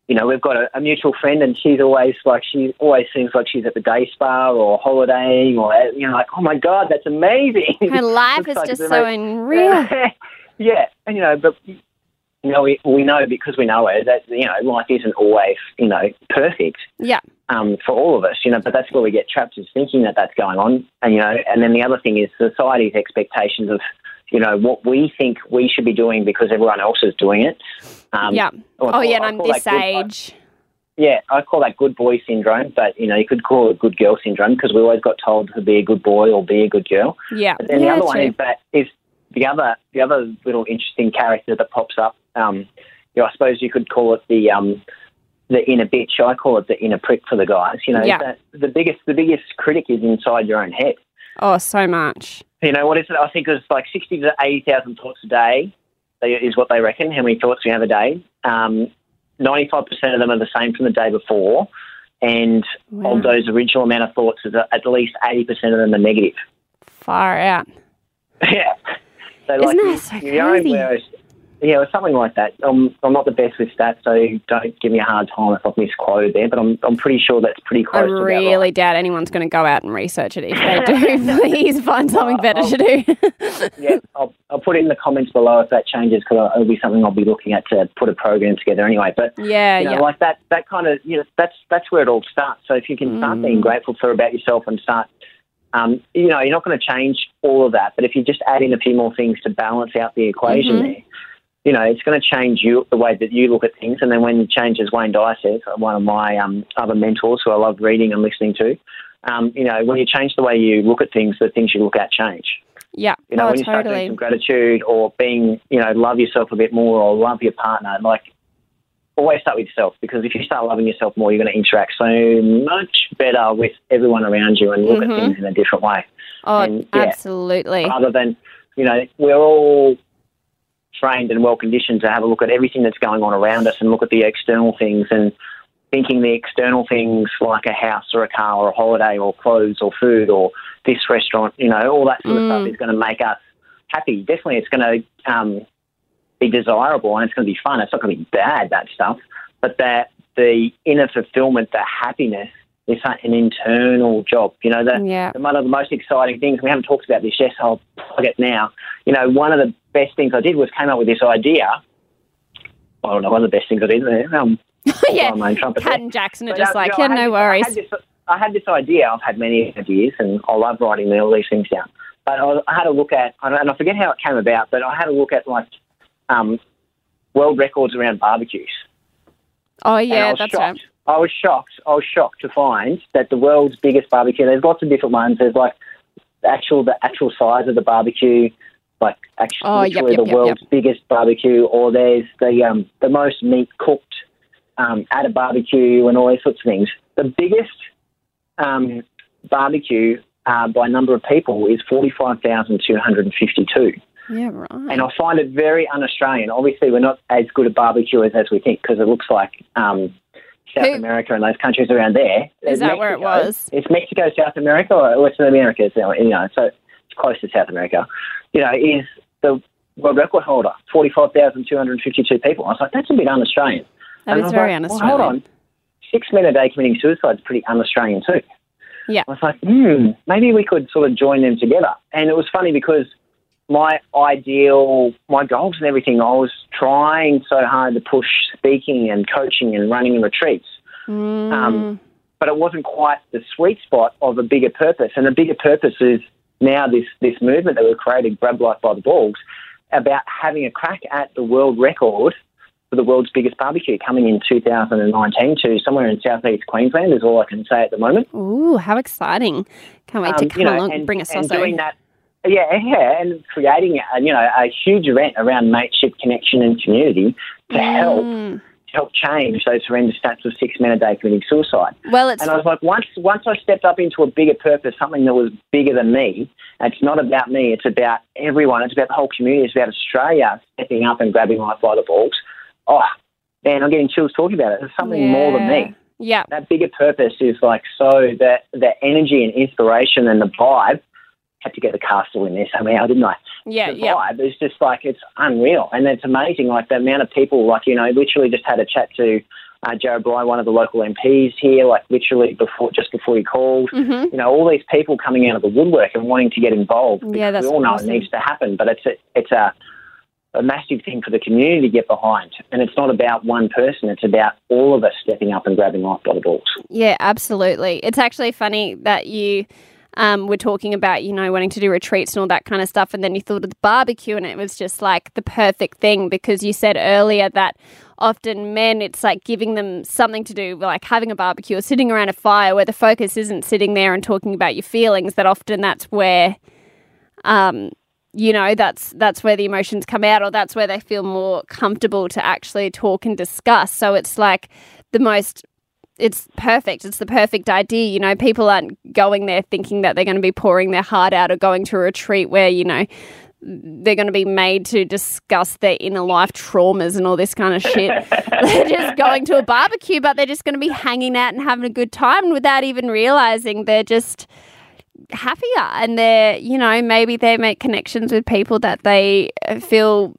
you know we've got a, a, mutual friend and she's always like she always seems like she's at the day spa or holidaying or you know like oh my god that's amazing her life is like just so unreal yeah and you know but you know, we, we know because we know it that, you know, life isn't always, you know, perfect. Yeah. Um, for all of us, you know, but that's where we get trapped is thinking that that's going on. And, you know, and then the other thing is society's expectations of, you know, what we think we should be doing because everyone else is doing it. Um, yeah. Oh, yeah, and I'm this age. Good, yeah, I call that good boy syndrome, but, you know, you could call it good girl syndrome because we always got told to be a good boy or be a good girl. Yeah. But then yeah, the other true. one is that is the other the other little interesting character that pops up um, you know, I suppose you could call it the um, the inner bitch. I call it the inner prick for the guys. You know, yeah. the biggest the biggest critic is inside your own head. Oh, so much. You know what is it? I think it's like sixty to eighty thousand thoughts a day is what they reckon. How many thoughts we have a day? Um, Ninety-five percent of them are the same from the day before, and wow. of those original amount of thoughts, at least eighty percent of them are negative. Far out. Yeah. So Isn't like, that so crazy? yeah, it was something like that. I'm, I'm not the best with stats, so don't give me a hard time if I've misquoted there, but I'm, I'm pretty sure that's pretty I close to about really right. doubt anyone's going to go out and research it. If they do, please find something better to do. Yeah, I'll, I'll put it in the comments below if that changes because it'll be something I'll be looking at to put a program together anyway. But yeah, you know, yeah. like that, that kind of, you know, that's that's where it all starts. So if you can start Mm. being grateful for about yourself and start, um, you know, you're not going to change all of that, but if you just add in a few more things to balance out the equation Mhm. there, you know, it's going to change you the way that you look at things. And then when you change, as Wayne Dyer says, one of my um, other mentors who I love reading and listening to, um, you know, when you change the way you look at things, the things you look at change. yeah. You know, oh, when you start doing some gratitude or being, you know, love yourself a bit more or love your partner, like always start with yourself because if you start loving yourself more, you're going to interact so much better with everyone around you and look Mhm. at things in a different way. Oh, and, yeah. absolutely. Rather than, you know, we're all trained and well conditioned to have a look at everything that's going on around us and look at the external things and thinking the external things like a house or a car or a holiday or clothes or food or this restaurant, you know, all that sort of Mm. stuff is going to make us happy. Definitely, it's going to um, be desirable and it's going to be fun. It's not going to be bad, that stuff, but that the inner fulfillment, the happiness, is an internal job. You know, the, Yeah. one of the most exciting things, we haven't talked about this yet, so I'll plug it now. You know, one of the best things I did was came up with this idea. I don't know, one of the best things I did there. Um, yeah. my own trumpet there. Cat and Jackson are But, just uh, like, you yeah, know, had no this- I worries. had, this, I had this idea. I've had many ideas, and I love writing all these things down. But I, I had a look at, and I forget how it came about, but I had a look at like um, world records around barbecues. Oh, yeah, that's shocked. right. I was shocked. I was shocked to find that the world's biggest barbecue. There's lots of different ones. There's like the actual the actual size of the barbecue, like actually Oh, yep, yep, the yep, world's biggest barbecue, or there's the um, the most meat cooked um, at a barbecue and all these sorts of things. The biggest um, barbecue uh, by number of people is forty five thousand two hundred and fifty two. Yeah, right. And I find it very un-Australian. Obviously, we're not as good at barbecuers as we think because it looks like um, South Who- America and those countries around there. Is that where it was? It's Mexico, South America, or Western America. You know, so it's close to South America. You know, is the world record holder forty-five thousand two hundred fifty-two people. I was like, that's a bit un-Australian. That And is very like, un-Australian. hold on, six men a day committing suicide is pretty un-Australian too. Yeah. I was like, hmm, maybe we could sort of join them together. And it was funny because my ideal, my goals and everything, I was trying so hard to push speaking and coaching and running retreats. Mm, Um, but it wasn't quite the sweet spot of a bigger purpose. And the bigger purpose is now this, this movement that we've created, Grab Life by the Balls, about having a crack at the world record for the world's biggest barbecue coming in 2019 to somewhere in southeast Queensland is all I can say at the moment. Ooh, how exciting. Can't wait to Um, come you know, along and and, bring a and sausage. doing that. Yeah, yeah, and creating a, you know a huge event around mateship, connection, and community to help Mm. to help change those horrendous stats of six men a day committing suicide. Well, it's And I was like, once once I stepped up into a bigger purpose, something that was bigger than me. It's not about me. It's about everyone. It's about the whole community. It's about Australia stepping up and grabbing life by the balls. Oh, man, I'm getting chills talking about it. There's something more than me. Yeah. That bigger purpose is like so that the energy and inspiration and the vibe. Had to get the castle in there somehow, didn't I? Yeah, yeah. is just like it's unreal, and it's amazing. Like the amount of people, like you know, literally just had a chat to uh, Jarrod Bleijie, one of the local MPs here, like literally before, just before he called. hmm You know, all these people coming out of the woodwork and wanting to get involved. Yeah, that's we all know awesome. it needs to happen, but it's a, it's a a massive thing for the community to get behind, and it's not about one person. It's about all of us stepping up and grabbing life by the balls. Yeah, absolutely. It's actually funny that you um, were talking about, you know, wanting to do retreats and all that kind of stuff, and then you thought of the barbecue, and it was just like the perfect thing because you said earlier that often men, it's like giving them something to do, like having a barbecue or sitting around a fire where the focus isn't sitting there and talking about your feelings, that often that's where. Um, you know that's that's where the emotions come out or that's where they feel more comfortable to actually talk and discuss so it's like the most it's perfect it's the perfect idea you know people aren't going there thinking that they're going to be pouring their heart out or going to a retreat where you know they're going to be made to discuss their inner life traumas and all this kind of shit. they're just going to a barbecue, but they're just going to be hanging out and having a good time without even realizing they're just happier and they're you know maybe they make connections with people that they feel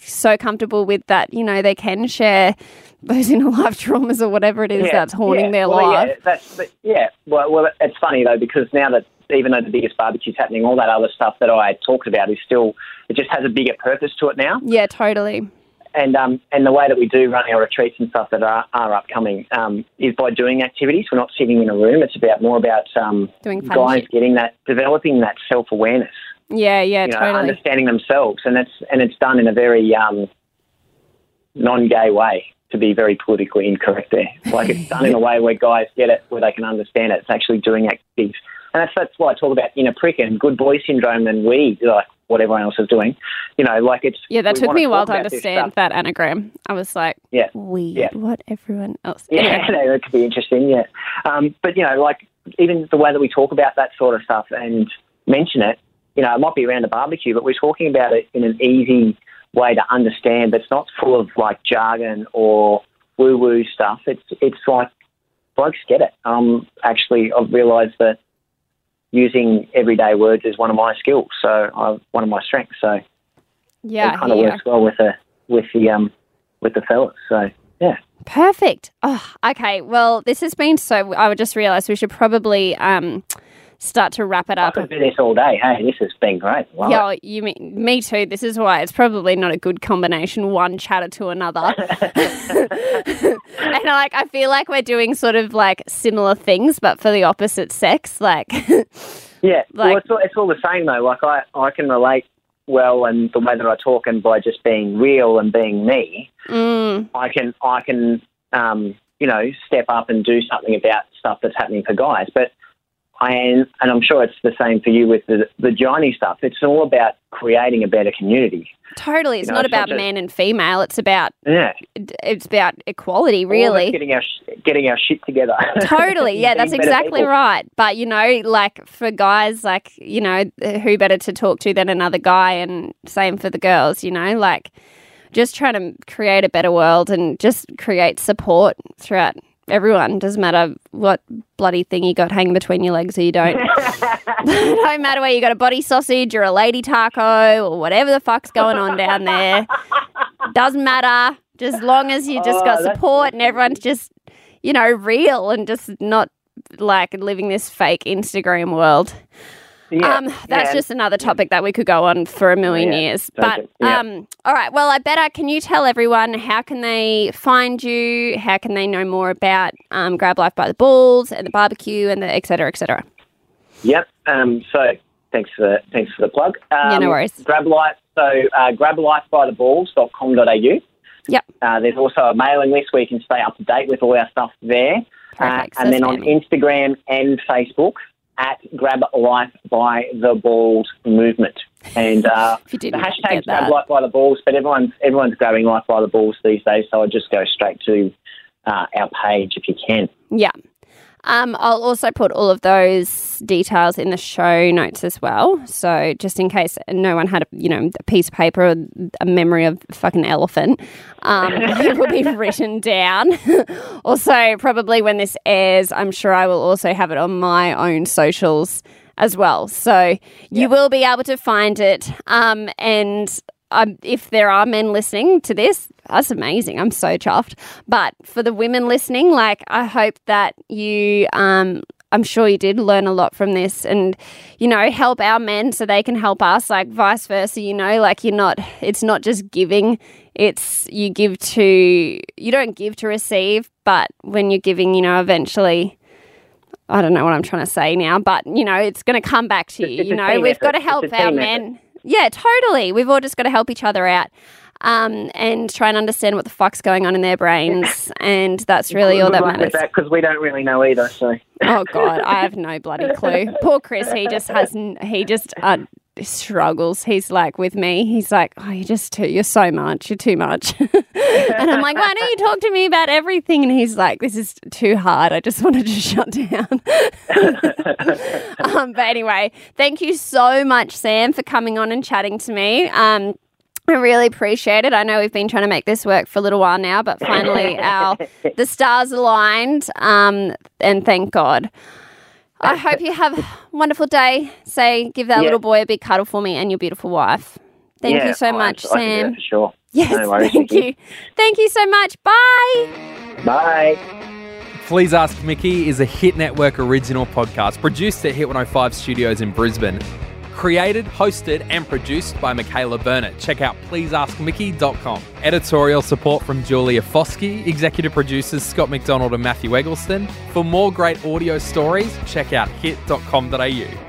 so comfortable with that, you know, they can share those inner life traumas or whatever it is Yeah, that's haunting yeah. their well, life. Yeah, that's, but, yeah. Well, well, it's funny though because now that even though the biggest barbecue's happening, all that other stuff that I talked about is still it just has a bigger purpose to it now. Yeah, totally. And um, and the way that we do run our retreats and stuff that are, are upcoming um, is by doing activities. We're not sitting in a room. It's about more about um, Doing guys shit. getting that developing that self awareness. Yeah, yeah, you know, totally. understanding themselves, and it's and it's done in a very um, non-gay way. To be very politically incorrect, there, like it's done in a way where guys get it, where they can understand it. It's actually doing activities, and that's that's why I talk about inner prick and good boy syndrome and we like what everyone else is doing. You know, like it's Yeah, that took me a while to understand that anagram. I was like, Yeah. weird. Yeah. What everyone else? Yeah, Anyway. no, that could be interesting. Yeah, um, but you know, like even the way that we talk about that sort of stuff and mention it, you know, it might be around a barbecue, but we're talking about it in an easy way to understand. That's not full of like jargon or woo woo stuff. It's it's like blokes get it. Um, actually, I've realised that using everyday words is one of my skills. So I, one of my strengths. So Yeah, it kind of yeah. works well with the with the um with the fellas. So yeah. Perfect. Oh, okay. Well, this has been so. I would just realised we should probably um start to wrap it up. I could do this all day. Hey, this has been great. Love it. Yeah, you mean me too. This is why it's probably not a good combination. One chatter to another, and like I feel like we're doing sort of like similar things, but for the opposite sex. Like, Yeah, well, it's all, it's all the same though. Like I, I can relate well, and the way that I talk, and by just being real and being me, mm, I can, I can, um, you know, step up and do something about stuff that's happening for guys. But Am, and I'm sure it's the same for you with the the Johnny stuff. It's all about creating a better community. totally. It's You know, not it's about man and female. It's about Yeah, it's about equality, All of us really. getting our getting our shit together. Totally. Yeah, that's exactly people. right. But, you know, like for guys, like, you know, who better to talk to than another guy? And same for the girls, you know, like just trying to create a better world and just create support throughout everyone. Doesn't matter what bloody thing you got hanging between your legs or you don't. don't matter whether you got a body sausage or a lady taco or whatever the fuck's going on down there. Doesn't matter. Just long as you just Oh, got support and everyone's just, you know, real and just not like living this fake Instagram world. Yeah, um, that's yeah. just another topic that we could go on for a million Yeah, years. But yeah. um, all right, well, I better. Can you tell everyone how can they find you? How can they know more about um, Grab Life by the Balls and the barbecue and the et cetera, et cetera? Yep. Um, so thanks for the, thanks for the plug. Um, Yeah, no worries. Grab Life. So uh, grablifebytheballs.com.au. Yep. Uh, there's also a mailing list where you can stay up to date with all our stuff there. Uh, So and then on. Instagram and Facebook at Grab Life by the Balls Movement. And uh, the didn't hashtag's Grab. Life by the Balls, but everyone's everyone's grabbing Life by the Balls these days. So I just go straight to uh, our page if you can. Yeah. Um, I'll also put all of those details in the show notes as well. So just in case no one had a you know a piece of paper or a memory of a fucking elephant, um, it will be written down. also, probably when this airs, I'm sure I will also have it on my own socials as well. So you will be able to find it. Um, and um, if there are men listening to this, that's amazing. I'm so chuffed. But for the women listening, like I hope that you, um, I'm sure you did learn a lot from this, and you know, help our men so they can help us. Like vice versa, you know, like you're not. It's not just giving. It's you give to. You don't give to receive, but when you're giving, you know, eventually. I don't know what I'm trying to say now, but you know, it's going to come back to you. It's You know, we've got to help our men. Yeah, totally. We've all just got to help each other out um, and try and understand what the fuck's going on in their brains. And that's really all that matters. because we don't really know either. So Oh God, I have no bloody clue. Poor Chris, he just has, n- he just uh, struggles. He's like with me. He's like, oh, you're just too, you're so much, you're too much. and I'm like, why don't you talk to me about everything? And he's like, this is too hard. I just wanted to shut down. um, but anyway, thank you so much, Sam, for coming on and chatting to me. Um, I really appreciate it. I know we've been trying to make this work for a little while now, but finally our the stars aligned. Um, and thank God. I hope you have a wonderful day. Say, give that Yeah. little boy a big cuddle for me and your beautiful wife. Thank Yeah, you so I- much, I can do that Sam. for sure. Yes, No worries, thank Vicky. you. Thank you so much. Bye. Bye. Please Ask Mickey is a Hit Network original podcast produced at Hit 105 Studios in Brisbane. Created, hosted, and produced by Michaela Burnett. Check out pleaseaskmickey.com. Editorial support from Julia Foskey, executive producers Scott McDonald and Matthew Eggleston. For more great audio stories, check out hit.com.au.